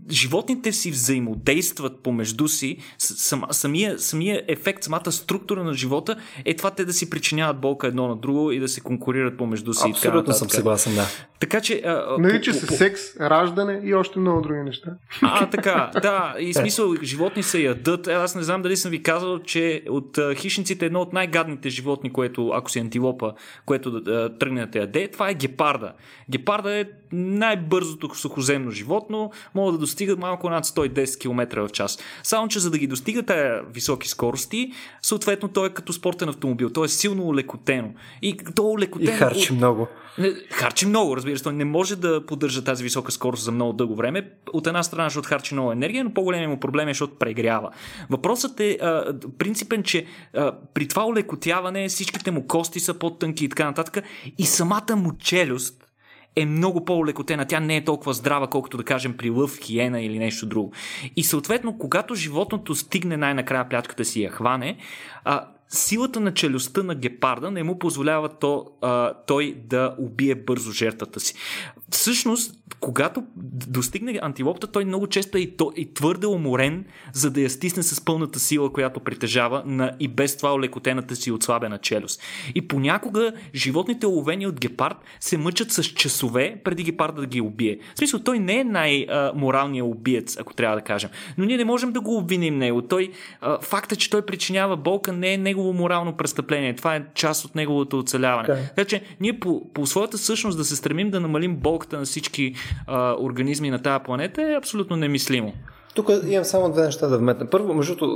животните си взаимодействат помежду си, сам, самия, самия ефект, самата структура на живота е това те да си причиняват болка едно на друго и да се конкурират помежду си. Абсолютно съм съгласен, да. Така че. Нарича се секс, раждане и още много други неща. А, така, да. И смисъл, животни се ядат. Е, аз не знам дали съм ви казал, че от хищниците едно от най-гадните животни, което, ако си антилопа, което да тръгне да те яде, това е гепарда. Гепарда е най-бързото сухоземно животно, могат да достигат малко над 110 км в час. Само, че за да ги достигат тези високи скорости, съответно той е като спортен автомобил. Той е силно улекотено. И то улекотено... И харчи много. Харчи много, разбира се. Той не може да поддържа тази висока скорост за много дълго време. От една страна, защото харчи много енергия, но по-големият му проблем е, защото прегрява. Въпросът е а, принципен, че а, при това улекотяване всичките му кости са по-тънки и така нататък. И самата му челюст е много по-лекотена. Тя не е толкова здрава, колкото да кажем при лъв, хиена или нещо друго. И съответно, когато животното стигне най-накрая плячката си и я хване, а, силата на челюстта на гепарда не му позволява то, а, той да убие бързо жертвата си. Всъщност, когато достигне антилопта, той много често е и, то, и твърде уморен, за да я стисне с пълната сила, която притежава на и без това олекотената си отслабена челюст. И понякога животните, ловени от гепард, се мъчат с часове преди гепарда да ги убие. В смисъл, той не е най-моралният убиец, ако трябва да кажем. Но ние не можем да го обвиним него. Той, факта, че той причинява болка, не е негово морално престъпление. Това е част от неговото оцеляване. Okay. Така че ние по, по своята същност да се стремим да намалим болката на всички а, организми на тази планета е абсолютно немислимо. Тук имам само две неща да вметна. Първо, между е,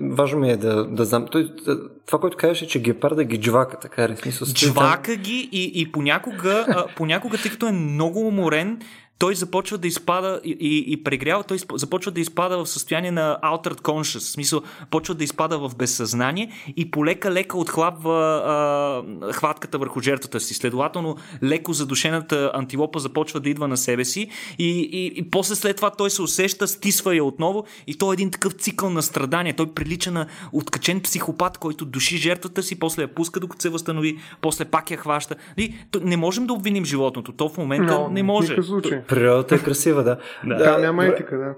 важно ми е да, да знам. Той, е, това, което казваше, че гепарда ги джвака, така е. Смисъл, джвака ги и, и понякога, понякога, тъй като е много уморен, той започва да изпада и, и, и прегрява, той започва да изпада в състояние на altered conscious, в смисъл почва да изпада в безсъзнание и полека-лека отхлапва а, хватката върху жертвата си. Следователно, леко задушената антилопа започва да идва на себе си и, и, и после след това той се усеща, стисва я отново и то е един такъв цикъл на страдания. Той прилича на откачен психопат, който души жертвата си, после я пуска докато се възстанови, после пак я хваща. И, не можем да обвиним животното. То в момента no, не може. Природата е красива, да. да, да няма етика, да.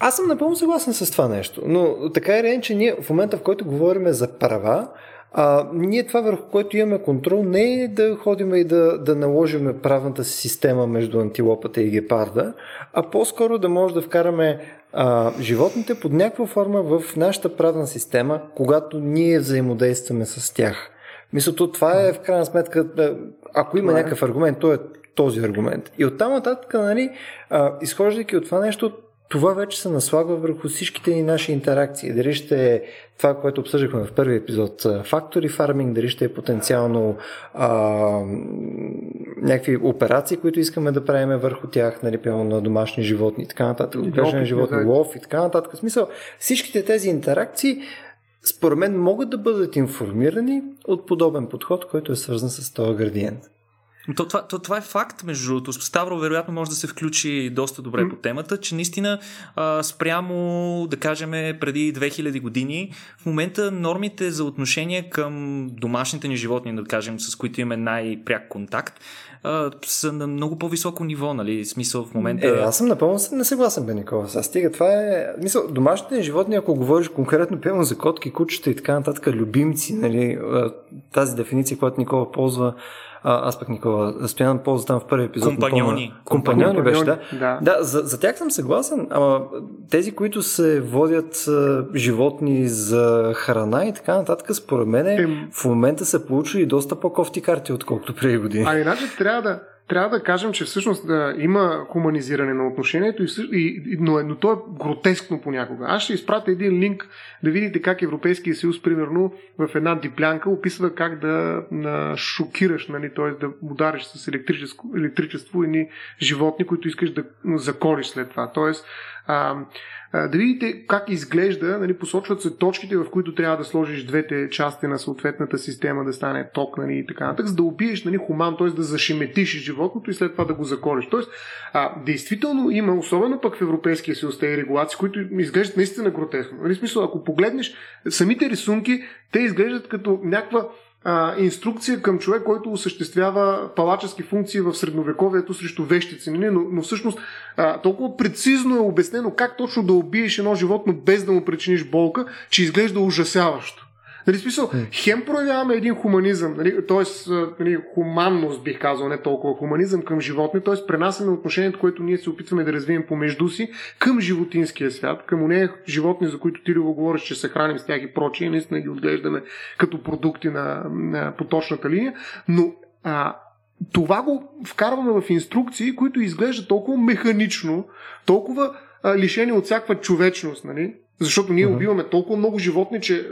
Аз съм напълно съгласен с това нещо, но така е че ние в момента, в който говорим за права, а, ние това върху което имаме контрол не е да ходим и да, да наложим правната си система между антилопата и гепарда, а по-скоро да може да вкараме а, животните под някаква форма в нашата правна система, когато ние взаимодействаме с тях. Мисля, това е в крайна сметка, ако има е. някакъв аргумент, то е този аргумент. И оттам нататък, нали, а, изхождайки от това нещо, това вече се наслагва върху всичките ни наши интеракции. Дали ще е това, което обсъждахме в първи епизод, фактори фарминг, дали ще е потенциално а, някакви операции, които искаме да правим върху тях, нали, на домашни животни и така нататък, отглеждане животни, лов и така нататък. В смисъл, всичките тези интеракции според мен могат да бъдат информирани от подобен подход, който е свързан с този градиент. То, това, то, това е факт, между другото. Ставро вероятно може да се включи доста добре по темата, че наистина а, спрямо, да кажем, преди 2000 години, в момента нормите за отношение към домашните ни животни, да кажем, с които имаме най-пряк контакт, а, са на много по-високо ниво, нали? Смисъл в момента. Е, аз съм напълно не съгласен, бе, Никола. Сега стига, това е. Мисъл, домашните животни, ако говориш конкретно, пълно за котки, кучета и така нататък, любимци, нали? Тази дефиниция, която Никола ползва, а, аз пък Никола Стоян ползва там в първи епизод. Компаньони. Компаньони беше, да. Да, да за, за тях съм съгласен, ама тези, които се водят а, животни за храна и така нататък, според мен е, в момента са получили доста по-кофти карти, отколкото преди години. А иначе трябва да, трябва да кажем, че всъщност да, има хуманизиране на отношението, и, и, но, но то е гротескно понякога. Аз ще изпратя един линк да видите как Европейския съюз, примерно, в една диплянка описва как да на, шокираш, нали, т.е. да удариш с електричество, електричество едни животни, които искаш да заколиш след това. Тоест, а, да видите как изглежда, нали, посочват се точките, в които трябва да сложиш двете части на съответната система, да стане ток нали, и така нататък, за да убиеш нали, хуман, т.е. да зашеметиш животното и след това да го заколиш. Тоест, а, действително има, особено пък в Европейския съюз, тези регулации, които изглеждат наистина гротесно. Нали, смисъл, ако погледнеш самите рисунки, те изглеждат като някаква а, инструкция към човек, който осъществява палачески функции в средновековието срещу вещици. Нали? Но, но всъщност а, толкова прецизно е обяснено как точно да убиеш едно животно без да му причиниш болка, че изглежда ужасяващо. Нали, смисъл, хем проявяваме един хуманизъм, нали, т.е. Нали, хуманност, бих казал, не толкова хуманизъм към животни, т.е. пренасяме отношението, което ние се опитваме да развием помежду си към животинския свят, към нея животни, за които ти ли го говориш, че се храним с тях и прочие, наистина ги отглеждаме като продукти на, на поточната линия, но а, това го вкарваме в инструкции, които изглеждат толкова механично, толкова а, лишени от всякаква човечност, нали? Защото ние uh-huh. убиваме толкова много животни, че е,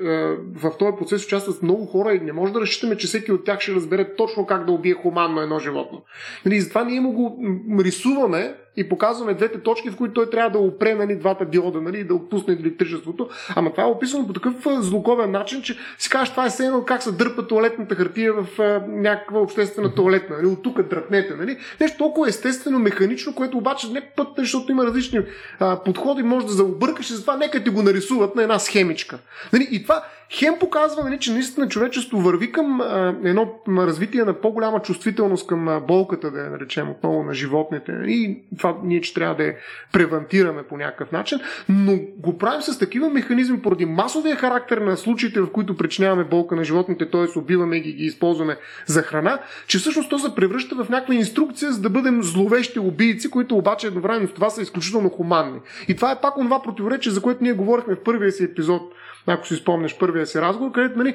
в този процес участват много хора и не може да разчитаме, че всеки от тях ще разбере точно как да убие хуманно едно животно. Нали, затова ние му го рисуваме и показваме двете точки, в които той трябва да опре нали, двата диода нали, и да отпусне електричеството. Ама това е описано по такъв злоковен начин, че си кажеш, това е все как се дърпа туалетната хартия в а, някаква обществена туалетна. Нали, от тук дръпнете. Нали. Нещо толкова естествено, механично, което обаче не път, защото има различни а, подходи, може да заобъркаш и затова нека ти го нарисуват на една схемичка. Нали, и това хем показва, нали, че наистина човечество върви към а, едно развитие на по-голяма чувствителност към а, болката, да я наречем отново на животните. И това ние, че трябва да я превентираме по някакъв начин, но го правим с такива механизми поради масовия характер на случаите, в които причиняваме болка на животните, т.е. убиваме ги и ги използваме за храна, че всъщност то се превръща в някаква инструкция, за да бъдем зловещи убийци, които обаче едновременно с това са изключително хуманни. И това е пак онова противоречие, за което ние говорихме в първия си епизод ако си спомняш първия си разговор, където нали,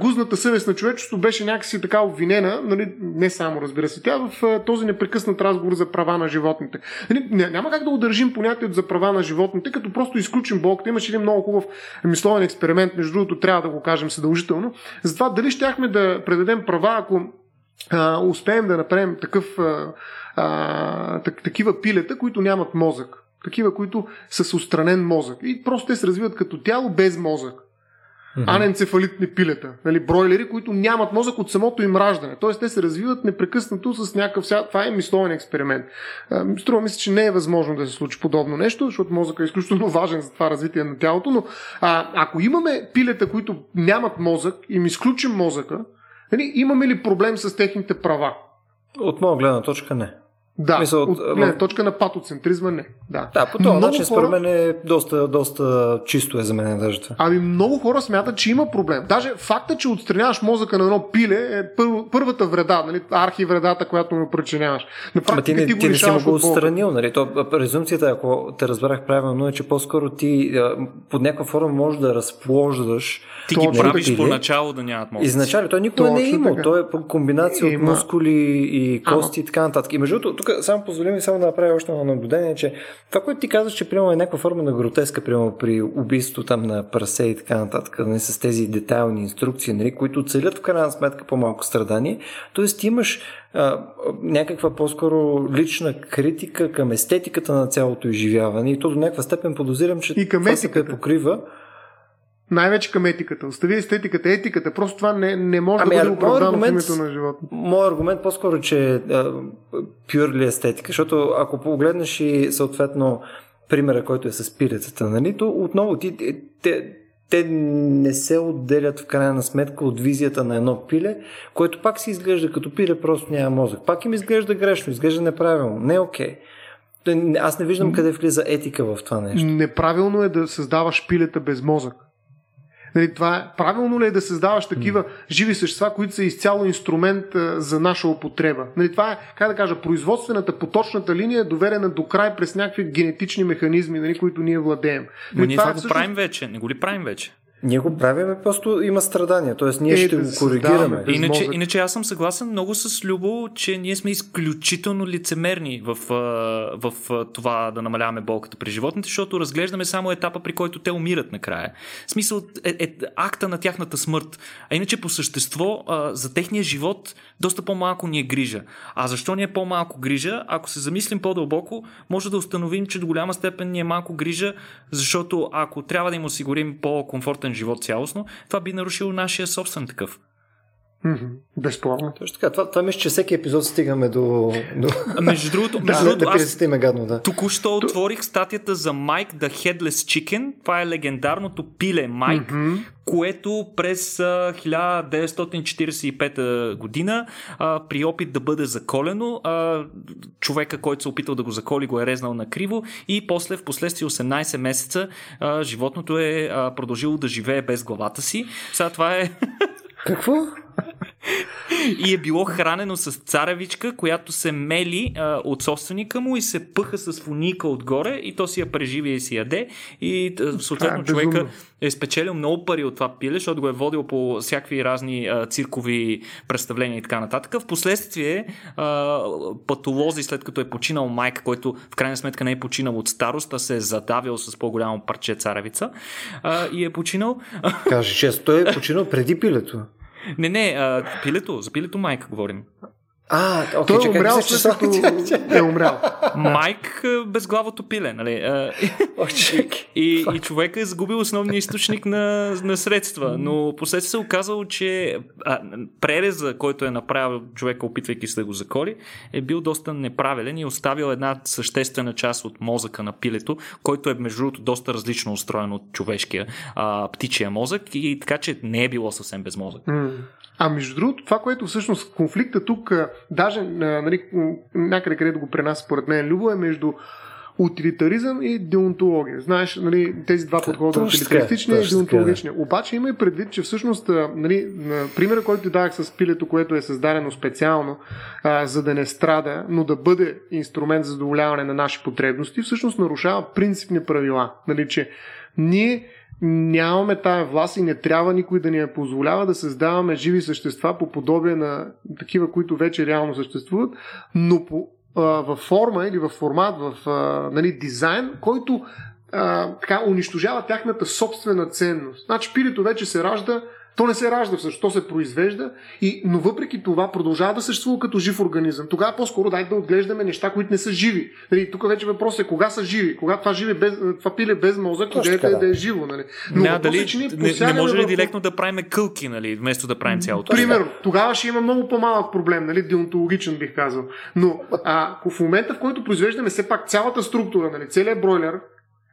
гузната съвест на човечеството беше някакси така обвинена, нали, не само разбира се, тя в този непрекъснат разговор за права на животните. Нали, няма как да удържим понятието за права на животните, като просто изключим болката. Имаше един много хубав мисловен експеримент, между другото, трябва да го кажем съдължително, за това дали щяхме да предадем права, ако а, успеем да направим такъв, а, так, такива пилета, които нямат мозък такива, които са с устранен мозък. И просто те се развиват като тяло без мозък. Mm-hmm. Аненцефалитни пилета, нали, бройлери, които нямат мозък от самото им раждане. Тоест те се развиват непрекъснато с някакъв... Това е мисловен експеримент. Струва ми се, че не е възможно да се случи подобно нещо, защото мозъкът е изключително [LAUGHS] важен за това развитие на тялото, но а, ако имаме пилета, които нямат мозък и им изключим мозъка, нали, имаме ли проблем с техните права? От моя гледна точка не. Да, Мисъл, от от точка на патоцентризма не. Да, да по този начин хора... според мен е доста, доста чисто е за мен даже това. Ами много хора смятат, че има проблем. Даже факта, че отстраняваш мозъка на едно пиле е пър... първата вреда, нали? архивредата, която му причиняваш. На практика ти, не, ти, ти не си му го отстранил. Нали? То, презумцията, ако те разбрах правилно, е, че по-скоро ти под някаква форма можеш да разплождаш ти ги правиш поначало да нямат мозък. Изначално той никога не е имал. Той е комбинация Има... от мускули и кости и така нататък. И между другото, тук само позволи ми само да направя още едно наблюдение, че това, което ти казваш, че приема е някаква форма на гротеска, приема при убийство там на прасе и така нататък, не с тези детайлни инструкции, нали, които целят в крайна сметка по-малко страдание. Тоест имаш а, някаква по-скоро лична критика към естетиката на цялото изживяване и то до някаква степен подозирам, че и към това се покрива. Най-вече към етиката. Остави естетиката, етиката. Просто това не, не може ами, да бъде оправдано в името на живота. Моят аргумент по-скоро, че е пюрли естетика, защото ако погледнеш и съответно примера, който е с пилецата, нали, то отново ти, те, те не се отделят в крайна сметка от визията на едно пиле, което пак си изглежда като пиле, просто няма мозък. Пак им изглежда грешно, изглежда неправилно. Не е окей. Okay. Аз не виждам къде влиза етика в това нещо. Неправилно е да създаваш пилета без мозък. Нали, това е, правилно ли е да създаваш такива живи същества, които са изцяло инструмент а, за наша употреба? Нали, това е, как да кажа, производствената поточната линия е доверена до край през някакви генетични механизми, нали, които ние владеем. Но нали, ние това, това е, го правим вече. Не го ли правим вече? Ние го правиме, просто има страдания, т.е. ние е, ще да го коригираме. Иначе, иначе аз съм съгласен много с Любо, че ние сме изключително лицемерни в, в, в това да намаляваме болката при животните, защото разглеждаме само етапа, при който те умират накрая. В смисъл е, е акта на тяхната смърт. А иначе по същество за техния живот доста по-малко ни е грижа. А защо ни е по-малко грижа? Ако се замислим по-дълбоко, може да установим, че до голяма степен ни е малко грижа, защото ако трябва да им осигурим по-комфортен живот цялостно, това би нарушило нашия собствен такъв. Mm-hmm. Безспорно. Точно така. Това, това мисля, че всеки епизод стигаме до... до... Между другото, [LAUGHS] между да, другото да, аз гадно, да. току-що отворих статията за Майк the Headless Chicken. Това е легендарното пиле Майк, mm-hmm. което през 1945 година а, при опит да бъде заколено, а, човека, който се опитал да го заколи, го е резнал на криво и после в последствие 18 месеца а, животното е а, продължило да живее без главата си. Сега това е... Какво? [LAUGHS] и е било хранено с царевичка, която се мели а, от собственика му и се пъха с фуника отгоре и то си я преживя и си яде. И съответно е човека е спечелил много пари от това пиле, защото го е водил по всякакви разни а, циркови представления и така нататък. Впоследствие а, патолози, след като е починал майка, който в крайна сметка не е починал от старост, а се е задавил с по-голямо парче царевица а, и е починал. Каже често, той е починал преди пилето. Не, не, а, пилето, за пилето майка говорим. А, okay, той е умрял след като е умрял. Майк безглавото пиле, нали? и, и, и човека е загубил основния източник на, на средства, но последствие се е оказало, че а, пререза, който е направил човека, опитвайки се да го заколи, е бил доста неправилен и е оставил една съществена част от мозъка на пилето, който е между другото доста различно устроен от човешкия а, птичия мозък. И така, че не е било съвсем без мозък. А между другото, това, което всъщност конфликта тук, даже нали, някъде където го пренася според мен Любо, е между утилитаризъм и деонтология. Знаеш, нали, тези два подхода, утилитаристичния и деонтологичния. Обаче има и предвид, че всъщност, нали, примера, който ти дах с пилето, което е създадено специално, а, за да не страда, но да бъде инструмент за задоволяване на наши потребности, всъщност нарушава принципни правила. Нали, че ние нямаме тая власт и не трябва никой да ни я позволява да създаваме живи същества по подобие на такива, които вече реално съществуват, но по, а, във форма или в формат, в а, нали, дизайн, който а, така, унищожава тяхната собствена ценност. Значи пилето вече се ражда то не се ражда всъщност, то се произвежда, и, но въпреки това продължава да съществува като жив организъм. Тогава по-скоро дайте да отглеждаме неща, които не са живи. Нали, тук вече въпрос е кога са живи. Кога това, живи без, това пиле без мозък, кога е да. е живо. Нали. Но не, дали, е, че не, не може ли директно да правим кълки, нали, вместо да правим цялото? Примерно, тогава ще има много по-малък проблем, нали, деонтологичен бих казал. Но а, в момента, в който произвеждаме все пак цялата структура, нали, целият бройлер,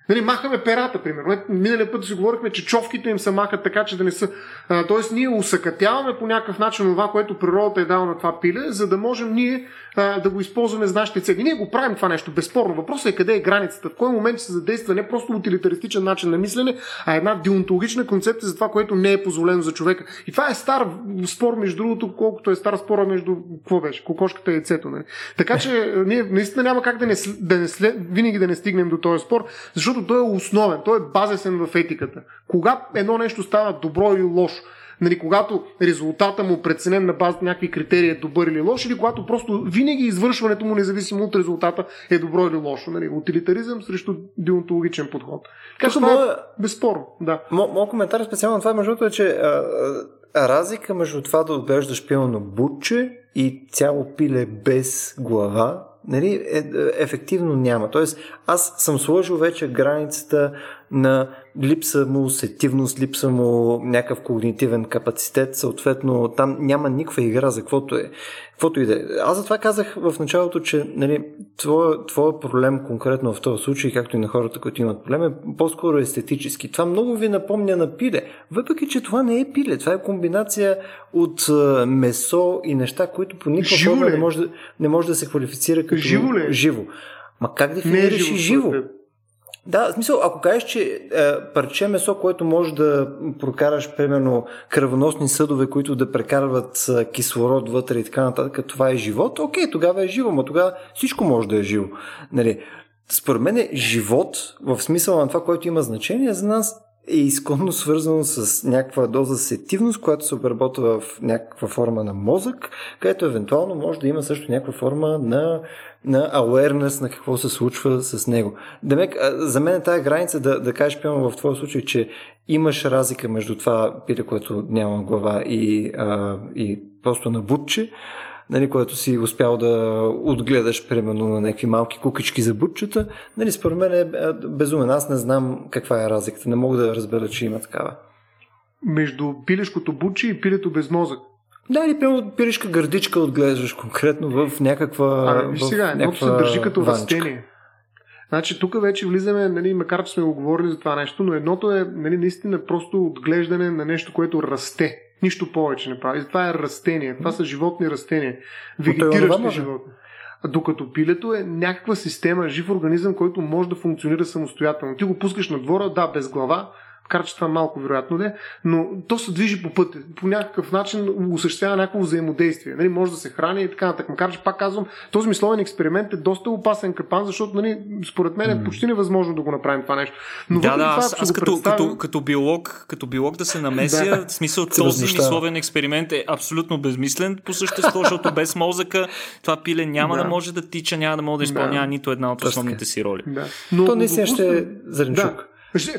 Нали, махаме перата, примерно. Миналия път си говорихме, че човките им се махат така, че да не са. А, тоест, ние усъкътяваме по някакъв начин това, което природата е дала на това пиле, за да можем ние а, да го използваме за нашите цели. Ние го правим това нещо, безспорно. Въпросът е къде е границата, в кой момент се задейства не просто утилитаристичен начин на мислене, а една деонтологична концепция за това, което не е позволено за човека. И това е стар спор, между другото, колкото е стар спора между какво беше, кокошката и яйцето. Нали? Така че ние наистина няма как да не, да не винаги да не стигнем до този спор, защото той е основен, той е базисен в етиката. Кога едно нещо става добро или лошо? Нали, когато резултата му преценен на база на някакви критерии е добър или лош, или когато просто винаги извършването му, независимо от резултата, е добро или лошо. Нали, утилитаризъм срещу деонтологичен подход. Така че това е безспорно. Да. Моят коментар специално това, между другото, е, че а, а, разлика между това да отглеждаш пилно бутче и цяло пиле без глава нали, е, е, ефективно няма. Тоест, аз съм сложил вече границата на липса му сетивност, липса му някакъв когнитивен капацитет, съответно там няма никаква игра за каквото е. Каквото и да е. Аз затова казах в началото, че нали, твоя, твоя проблем конкретно в този случай, както и на хората, които имат проблем, е по-скоро естетически. Това много ви напомня на пиле. Въпреки, че това не е пиле, това е комбинация от месо и неща, които по никаква форма не може, не може да се квалифицира като живо. Живо. Ма как дефинираш е живо? живо? Да, в смисъл, ако кажеш, че е, парче месо, което може да прокараш, примерно, кръвоносни съдове, които да прекарват е, кислород вътре и така нататък, това е живот, окей, тогава е живо, но тогава всичко може да е живо. Нали? Според мен е живот, в смисъл на това, което има значение за нас, е изконно свързано с някаква доза сетивност, която се обработва в някаква форма на мозък, където евентуално може да има също някаква форма на, на awareness на какво се случва с него. Демек, за мен е тая граница да, да кажеш, пълно в твоя случай, че имаш разлика между това пиле, което няма глава и, а, и просто на бутче, нали, което си успял да отгледаш, примерно, на някакви малки кукички за бутчета, нали, според мен е безумен. Аз не знам каква е разликата. Не мога да разбера, че има такава. Между пилешкото бутче и пилето без мозък. Да, или примерно пилешка гърдичка отглеждаш конкретно в някаква. А, виж сега, едното се държи като ванчка. растение. Значи тук вече влизаме, нали, макар че сме го говорили за това нещо, но едното е нали, наистина просто отглеждане на нещо, което расте. Нищо повече не прави. Това е растение. Това са животни растения. Вегетиращи животни. Докато пилето е някаква система, жив организъм, който може да функционира самостоятелно. Ти го пускаш на двора, да, без глава, Макар, че това малко вероятно не, но то се движи по пътя. По някакъв начин осъществява някакво взаимодействие. Нали, може да се храни и така нататък. Макар, че пак казвам, този мисловен експеримент е доста опасен капан, защото нали, според мен е почти невъзможно да го направим това нещо. Но да, да, аз, аз като, представим... като, като, биолог, като биолог да се намеся, да. в смисъл този мисловен експеримент е абсолютно безмислен по същество, защото без мозъка това пиле няма да, да може да тича, няма да може да изпълнява да. нито една от основните си роли. Да. Но, То наистина ще е зеленчук. Да.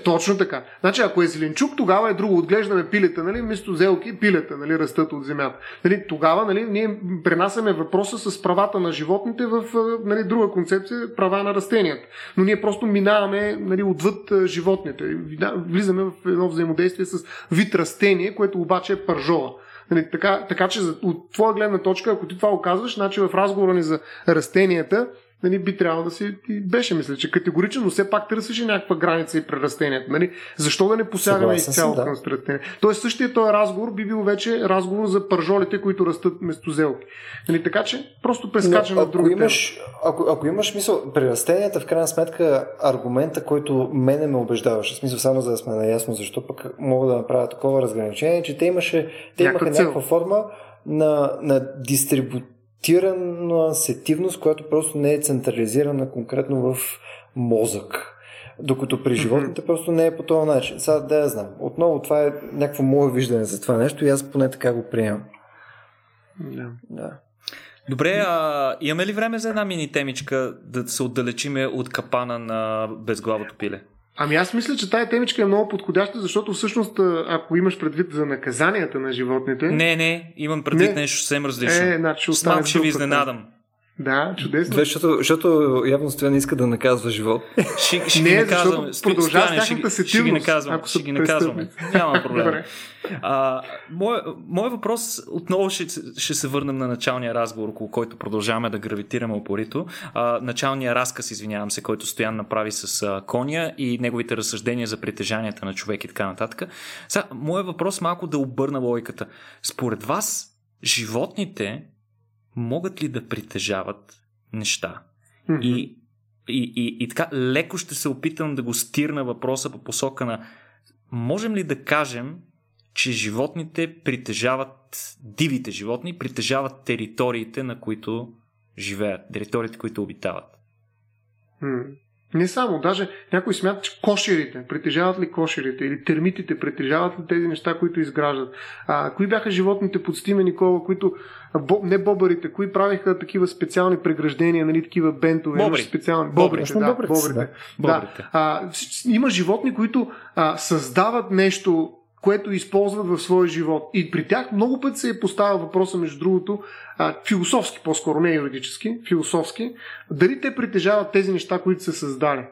Точно така. Значи, ако е зеленчук, тогава е друго. Отглеждаме пилета, нали? Вместо зелки, пилета, нали? Растат от земята. Нали? Тогава, нали? Ние пренасяме въпроса с правата на животните в нали, друга концепция, права на растенията. Но ние просто минаваме нали, отвъд животните. Влизаме в едно взаимодействие с вид растение, което обаче е пържола. Нали, така, така че от твоя гледна точка, ако ти това оказваш, значи в разговора ни за растенията, нали, би трябвало да си и беше, мисля, че категорично, но все пак търсеше някаква граница и при растението. Нали? Защо да не посягаме изцяло да. към растение? Тоест същия този разговор би бил вече разговор за пържолите, които растат вместо зелки. Нали? Така че просто прескача на друга имаш, ако, ако имаш мисъл, при растенията в крайна сметка аргумента, който мене ме убеждаваше, в смисъл само за да сме наясно защо пък мога да направя такова разграничение, че те, имаше, те имаха някаква форма на, на дистрибу фиксирана сетивност, която просто не е централизирана конкретно в мозък. Докато при животните mm-hmm. просто не е по този начин. Сега да я знам. Отново това е някакво мое виждане за това нещо и аз поне така го приемам. Yeah. Да. Добре, а имаме ли време за една мини темичка да се отдалечиме от капана на безглавото пиле? Ами аз мисля, че тая темичка е много подходяща, защото всъщност, ако имаш предвид за наказанията на животните... Не, не, имам предвид не. нещо съвсем различно. Е, значи С малко ще ви изненадам. Да, чудесно. Две, защото, защото явно Стоян иска да наказва живот. [LAUGHS] Ще, ще не, ги наказвам. Продължава с тяхната ще, ще ги наказвам. Ще ги наказваме. Няма [LAUGHS] проблем. а, мой, мой въпрос отново ще, ще се върнем на началния разговор, около който продължаваме да гравитираме опорито. А, началния разказ, извинявам се, който Стоян направи с а, коня и неговите разсъждения за притежанията на човек и така нататък. Сега, моят въпрос малко да обърна логиката. Според вас, животните могат ли да притежават неща? Mm-hmm. И, и, и, и така леко ще се опитам да го стирна въпроса по посока на можем ли да кажем, че животните притежават, дивите животни притежават териториите, на които живеят, териториите, които обитават? Mm. Не само, даже някой смята, че кошерите, притежават ли кошерите или термитите, притежават ли тези неща, които изграждат. А, кои бяха животните под Стиме Никола, които, бо, не бобарите, кои правиха такива специални преграждения, нали, такива бентове, Бобри. специални. Бобрите, Бобрите, да, бобрите, бобрите. да. да. Бобрите. А, има животни, които а, създават нещо, което използват в своя живот. И при тях много пъти се е поставил въпроса, между другото, философски, по-скоро не юридически, философски, дали те притежават тези неща, които са създали.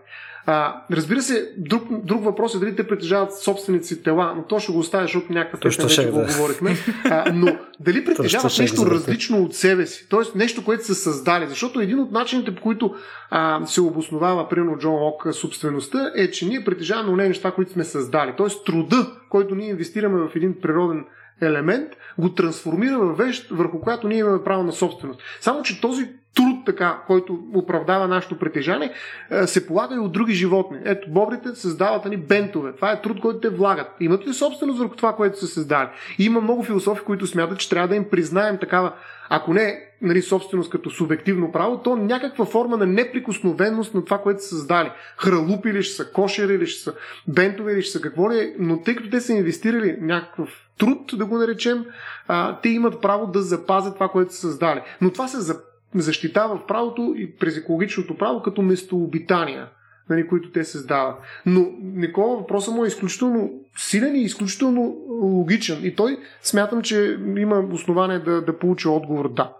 А, разбира се, друг, друг въпрос е дали те притежават собствените си тела, но то ще го оставя, защото някаква песен вече ще, го да. говорихме. А, но дали притежават нещо различно от себе си, т.е. нещо, което са създали. Защото един от начините, по които а, се обосновава, примерно Джон Лок, собствеността, е, че ние притежаваме онези неща, които сме създали. Т.е. труда, който ние инвестираме в един природен елемент, го трансформира в вещ, върху която ние имаме право на собственост. Само, че този труд, така, който оправдава нашето притежание, е, се полага и от други животни. Ето, бобрите създават ни бентове. Това е труд, който те влагат. Имат ли собственост върху това, което са създали? И има много философи, които смятат, че трябва да им признаем такава, ако не нали, собственост като субективно право, то някаква форма на неприкосновеност на това, което са създали. Хралупи ли ще са, кошери ли ще са, бентове ли ще са, какво ли е, но тъй като те са инвестирали някакъв труд, да го наречем, а, те имат право да запазят това, което са създали. Но това се за- защитава в правото и през екологичното право като местообитания, нали, които те създават. Но Никола въпросът му е изключително силен и изключително логичен. И той смятам, че има основание да, да получи отговор да.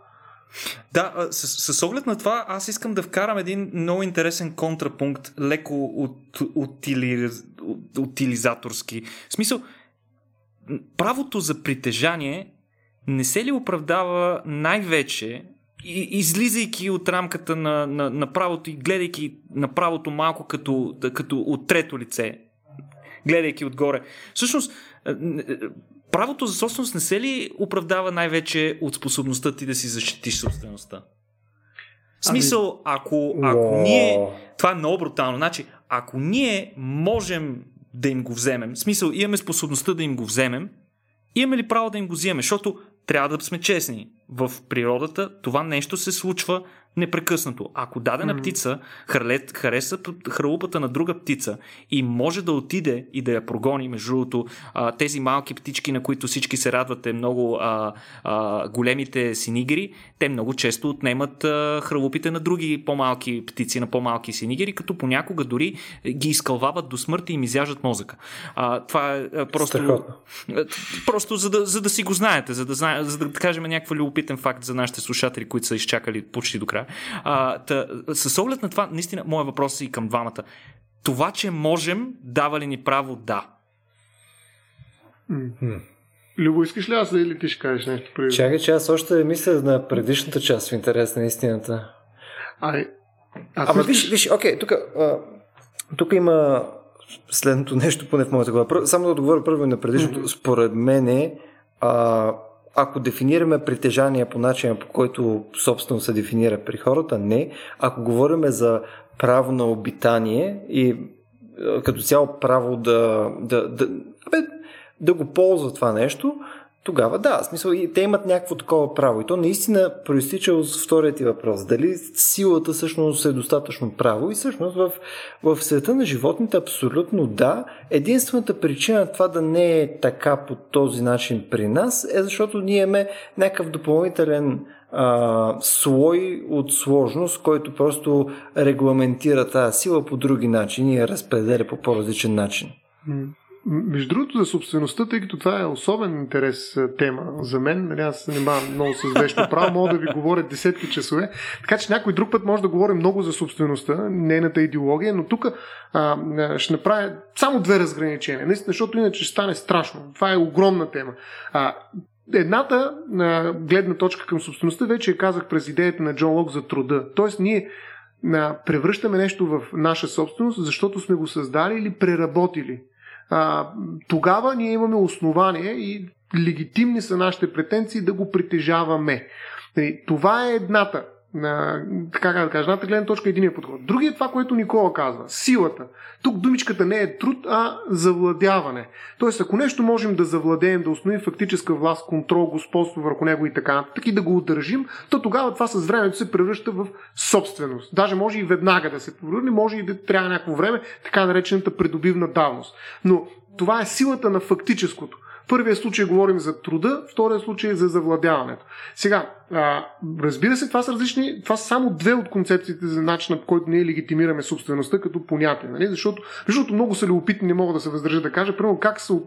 Да, с, с оглед на това, аз искам да вкарам един много интересен контрапункт, леко от, утили, от, утилизаторски. В смисъл, правото за притежание не се ли оправдава най-вече, излизайки от рамката на, на, на правото и гледайки на правото малко като, като от трето лице, гледайки отгоре. Всъщност, правото за собственост не се ли оправдава най-вече от способността ти да си защитиш собствеността? В смисъл, ако, ако Уау. ние... Това е много брутално. Значи, ако ние можем да им го вземем, в смисъл, имаме способността да им го вземем, имаме ли право да им го вземем? Защото трябва да сме честни. В природата това нещо се случва непрекъснато. Ако дадена Мгм. птица хареса хралупата на друга птица и може да отиде и да я прогони, между другото, а, тези малки птички, на които всички се радвате много, а, а, големите синигери, те много често отнемат а, хралупите на други по-малки птици, на по-малки синигери, като понякога дори ги изкълвават до смърт и им изяждат мозъка. А, това е а, просто... Страхотно. Просто за да, за да си го знаете, за да, за да кажем някакъв любопитен факт за нашите слушатели, които са изчакали почти до края. А, та, с оглед на това, наистина, моят въпрос е и към двамата. Това, че можем, дава ли ни право да? М. Любо, искаш ли аз да или ти ще кажеш нещо? Преди? Чакай, че аз още мисля на предишната част в интерес на истината. Ай, ако Ама виж, виж, окей, тук, а, тук има следното нещо, поне в моята глава. Само да отговоря първо на предишното. Според мен, а, ако дефинираме притежание по начина, по който собствено се дефинира при хората, не. Ако говорим за право на обитание и а, като цяло право да, да, да, абе, да го ползва това нещо, тогава да, в смисъл те имат някакво такова право. И то наистина проистича от втория ти въпрос. Дали силата всъщност е достатъчно право и всъщност в, в света на животните абсолютно да. Единствената причина това да не е така по този начин при нас е защото ние имаме някакъв допълнителен а, слой от сложност, който просто регламентира тази сила по други начини и я разпределя по по-различен начин. Между другото, за собствеността, тъй като това е особен интерес тема за мен, нали, аз се занимавам много с вещно право, мога да ви говоря десетки часове, така че някой друг път може да говорим много за собствеността, нейната идеология, но тук ще направя само две разграничения, наистина, защото иначе ще стане страшно. Това е огромна тема. А, едната а, гледна точка към собствеността вече казах през идеята на Джон Лок за труда. Тоест ние превръщаме нещо в наша собственост, защото сме го създали или преработили а, тогава ние имаме основание и легитимни са нашите претенции да го притежаваме. И това е едната На, така да кажа, едната гледна точка е единия подход. Другият е това, което Никола казва. Силата. Тук думичката не е труд, а завладяване. Тоест, ако нещо можем да завладеем, да установим фактическа власт, контрол, господство върху него и така нататък и да го удържим, то тогава това с времето се превръща в собственост. Даже може и веднага да се повърне, може и да трябва някакво време, така наречената придобивна давност. Но това е силата на фактическото първия случай говорим за труда, втория случай е за завладяването. Сега, а, разбира се, това са различни, това са само две от концепциите за начина, по който ние легитимираме собствеността като понятие. Нали? Защото, защото много са любопитни, не мога да се въздържа да кажа, примерно как са,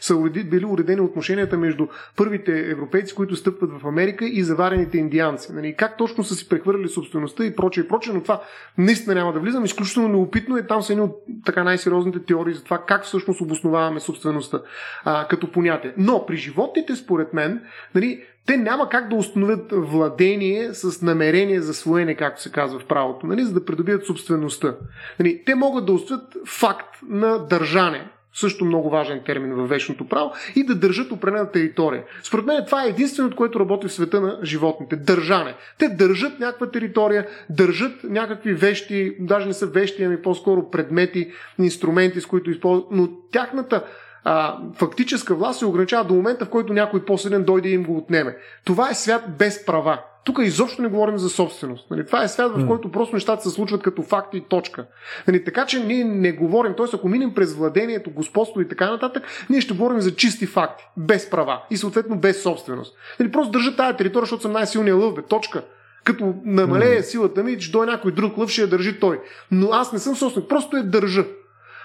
са били уредени отношенията между първите европейци, които стъпват в Америка и заварените индианци. Нали? Как точно са си прехвърли собствеността и прочее и прочее, но това наистина няма да влизам. Изключително любопитно е там са едни от така най-сериозните теории за това как всъщност обосноваваме собствеността а, като понятие. Но при животните, според мен, нали, те няма как да установят владение с намерение за своене, както се казва в правото, нали, за да придобият собствеността. Нали, те могат да установят факт на държане, също много важен термин във вечното право, и да държат определена територия. Според мен това е единственото, което работи в света на животните. Държане. Те държат някаква територия, държат някакви вещи, даже не са вещи, ами по-скоро предмети, инструменти, с които използват, но тяхната а, фактическа власт се ограничава до момента, в който някой по-силен дойде и им го отнеме. Това е свят без права. Тук изобщо не говорим за собственост. Нали? Това е свят, в който просто нещата се случват като факти и точка. Нали? Така че ние не говорим, т.е. ако минем през владението, господство и така нататък, ние ще говорим за чисти факти, без права и съответно без собственост. Нали? Просто държа тази територия, защото съм най-силният лъв, бе, точка. Като намалее силата ми, че дойде някой друг лъв, ще я държи той. Но аз не съм собственик, просто я държа.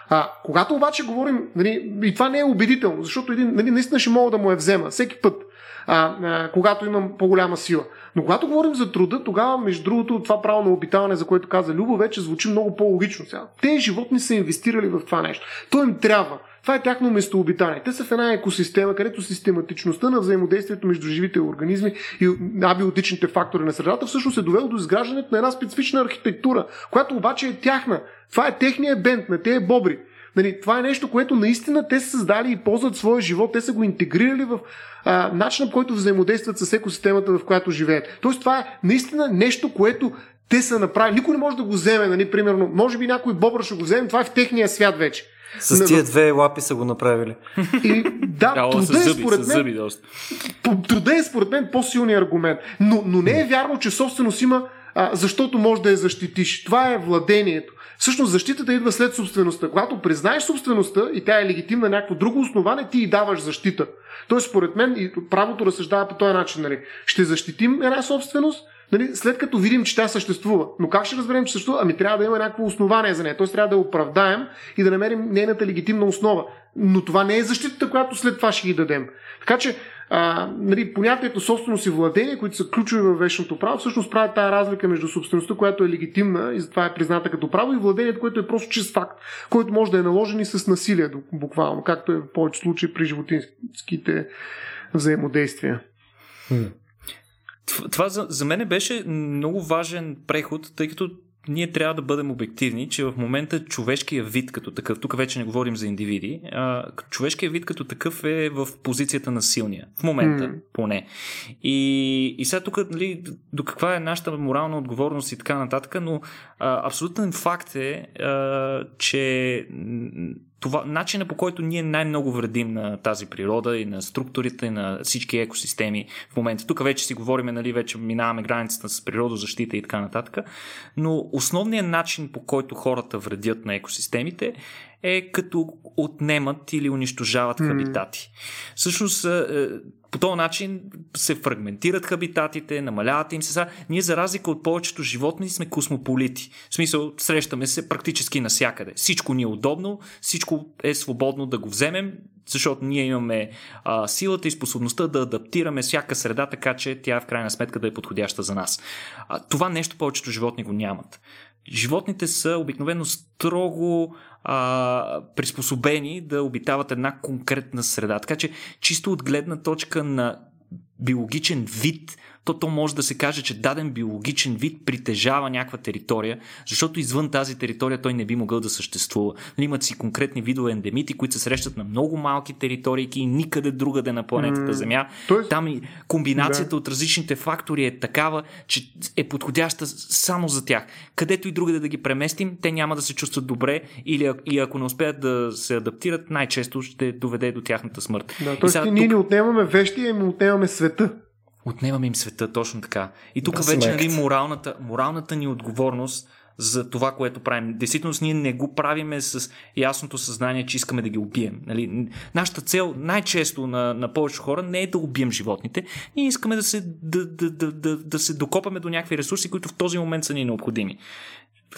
А, когато обаче говорим, нали, и това не е убедително, защото един, нали, наистина ще мога да му я взема всеки път, а, а, когато имам по-голяма сила. Но когато говорим за труда, тогава, между другото, това право на обитаване, за което каза Любо, вече звучи много по-логично. Сега. Те животни са инвестирали в това нещо. То им трябва. Това е тяхно местообитание. Те са в една екосистема, където систематичността на взаимодействието между живите организми и абиотичните фактори на средата всъщност е довело до изграждането на една специфична архитектура, която обаче е тяхна. Това е техния бент на тези бобри. Нали, това е нещо, което наистина те са създали и ползват своя живот, те са го интегрирали в начина, по който взаимодействат с екосистемата, в която живеят. Тоест, това е наистина нещо, което те са направили. Никой не може да го вземе, нали, примерно. Може би някой бобър ще го вземе, това е в техния свят вече. С тия две лапи са го направили. И, да, труда е според мен. Зъби, доста. Труда е според мен по-силният аргумент. Но, но не е вярно, че собственост има, а, защото може да я защитиш. Това е владението. Всъщност защитата идва след собствеността. Когато признаеш собствеността и тя е легитимна на някакво друго основание, ти и даваш защита. Тоест, според мен, и правото разсъждава по този начин. Нали? Ще защитим една собственост, нали, след като видим, че тя съществува. Но как ще разберем, че съществува? Ами трябва да има някакво основание за нея. Тоест трябва да я оправдаем и да намерим нейната легитимна основа. Но това не е защитата, която след това ще ги дадем. Така че а, нали, понятието собственост и владение, които са ключови във вечното право, всъщност правят тази разлика между собствеността, която е легитимна и затова е призната като право, и владението, което е просто чист факт, който може да е наложен и с насилие, буквално, както е в повече случаи при животинските взаимодействия. Това за, за мен беше много важен преход, тъй като ние трябва да бъдем обективни, че в момента човешкият вид като такъв, тук вече не говорим за индивиди, а, човешкият вид като такъв е в позицията на силния. В момента, mm. поне. И, и сега тук, нали, до каква е нашата морална отговорност и така нататък, но а, абсолютен факт е, а, че това, начина по който ние най-много вредим на тази природа и на структурите, на всички екосистеми в момента. Тук вече си говорим, нали, вече минаваме границата с природозащита и така нататък, но основният начин по който хората вредят на екосистемите е като отнемат или унищожават mm. хабитати. Всъщност, е, е, по този начин се фрагментират хабитатите, намаляват им се. Сега, ние, за разлика от повечето животни, сме космополити. В смисъл, срещаме се практически навсякъде. Всичко ни е удобно, всичко е свободно да го вземем, защото ние имаме а, силата и способността да адаптираме всяка среда, така че тя в крайна сметка да е подходяща за нас. А, това нещо повечето животни го нямат. Животните са обикновено строго а, приспособени да обитават една конкретна среда. Така че, чисто от гледна точка на биологичен вид, то то може да се каже, че даден биологичен вид притежава някаква територия, защото извън тази територия той не би могъл да съществува. Нали, имат си конкретни видове ендемити, които се срещат на много малки територии и никъде другаде на планетата Земя. Тоест... Там и комбинацията да. от различните фактори е такава, че е подходяща само за тях. Където и другаде да ги преместим, те няма да се чувстват добре или и ако не успеят да се адаптират, най-често ще доведе до тяхната смърт. Да, т.е. ние тук... не отнемаме вещи, а им отнемаме света. Отнемаме им света, точно така. И тук да, вече нали, моралната, моралната ни отговорност за това, което правим. Действително, ние не го правиме с ясното съзнание, че искаме да ги убием. Нали? Нашата цел най-често на, на повечето хора не е да убием животните. Ние искаме да се, да, да, да, да, да се докопаме до някакви ресурси, които в този момент са ни необходими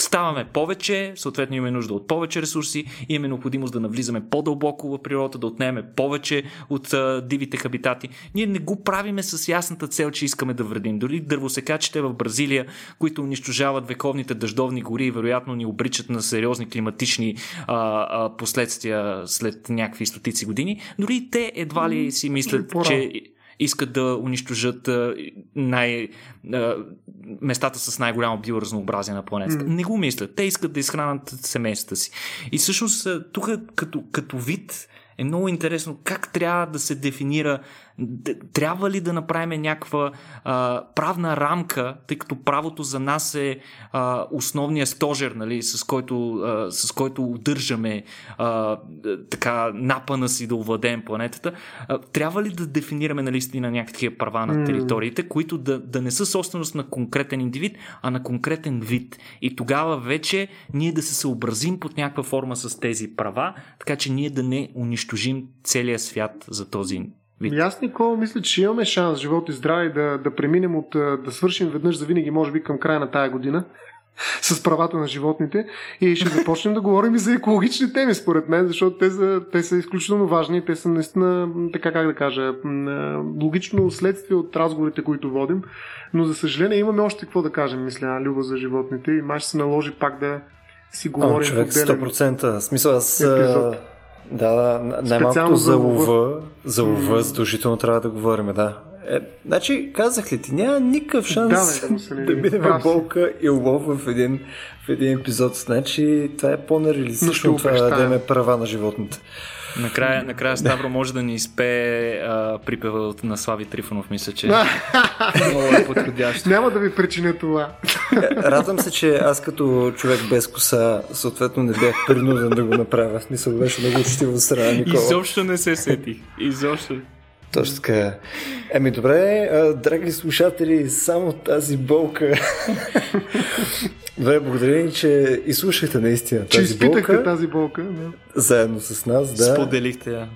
ставаме повече, съответно имаме нужда от повече ресурси, имаме необходимост да навлизаме по-дълбоко в природата, да отнеме повече от а, дивите хабитати. Ние не го правиме с ясната цел, че искаме да вредим. Дори дървосекачите в Бразилия, които унищожават вековните дъждовни гори и вероятно ни обричат на сериозни климатични а, а, последствия след някакви стотици години, дори те едва ли си мислят, че искат да унищожат най, местата с най-голямо биоразнообразие на планетата. Mm. Не го мислят. Те искат да изхранат семействата си. И всъщност тук като, като вид е много интересно как трябва да се дефинира трябва ли да направим някаква а, правна рамка, тъй като правото за нас е а, основният стожер, нали, с, който, а, с който удържаме а, така напана си да овладеем планетата. А, трябва ли да дефинираме наистина някакви права на териториите, които да, да не са собственост на конкретен индивид, а на конкретен вид. И тогава вече ние да се съобразим под някаква форма с тези права, така че ние да не унищожим целия свят за този Вид. И аз, Никола, мисля, че имаме шанс, живот и здраве, да, да преминем от да свършим веднъж за винаги, може би към края на тая година, [LAUGHS] с правата на животните и ще започнем да говорим и за екологични теми, според мен, защото те са, те са изключително важни. Те са наистина, така как да кажа, логично следствие от разговорите, които водим. Но, за съжаление, имаме още какво да кажем, мисля, Люба за животните и май ще се наложи пак да си говорим. О, човек, 100%. Смисъл, аз... Епизод да, най-малкото за лова, за лова задължително трябва да говорим, да. Е, значи, казах ли ти, няма никакъв шанс да, да, [LAUGHS] да минем болка и лов в един, в един епизод. Значи, това е по-нереалистично това да дадем права на животните. Накрая, накрая Ставро може да ни изпее а, припева на Слави Трифонов, мисля, че [LAUGHS] много е подходящо. Няма да ви причиня това. Е, радвам се, че аз като човек без коса, съответно не бях принуден да го направя. Смисъл беше много учтиво страна Никола. Изобщо не се сетих. Изобщо. Точно така. Еми добре, драги слушатели, само тази болка. Добре, благодаря че изслушахте наистина че тази болка. тази болка. Да. Заедно с нас, да. Споделихте я.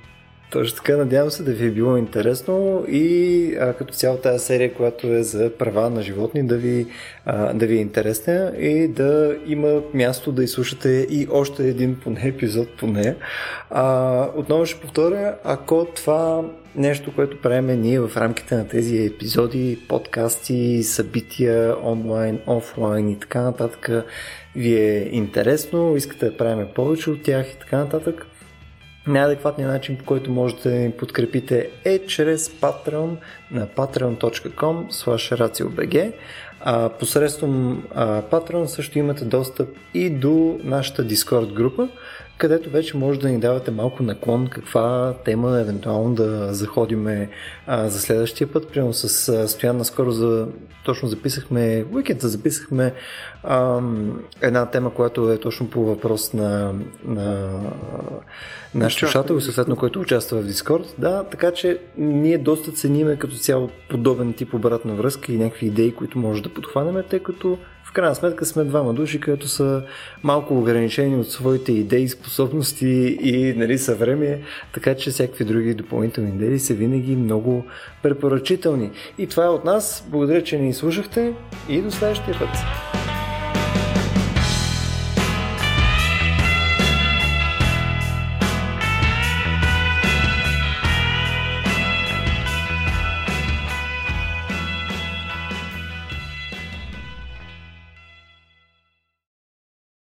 Точно така, надявам се да ви е било интересно и а, като цяло тази серия, която е за права на животни, да ви, а, да ви е интересна и да има място да изслушате и още един поне епизод по нея. А, отново ще повторя, ако това нещо, което правим ние в рамките на тези епизоди, подкасти, събития, онлайн, офлайн и така нататък, ви е интересно, искате да правим повече от тях и така нататък, най-адекватният начин, по който можете да ни подкрепите е чрез Patreon на patreon.com slash а, посредством а, Patreon също имате достъп и до нашата Discord група, където вече може да ни давате малко наклон каква тема евентуално да заходиме а, за следващия път. Примерно с а, Стоян наскоро за, точно записахме, уикенда записахме а, една тема, която е точно по въпрос на, на наш слушател и съответно, който участва в Дискорд. Да, така че ние доста цениме като цяло подобен тип обратна връзка и някакви идеи, които може да подхванеме, тъй като в крайна сметка сме двама души, които са малко ограничени от своите идеи, способности и нали, съвремие, така че всякакви други допълнителни идеи са винаги много препоръчителни. И това е от нас. Благодаря, че ни слушахте и до следващия път.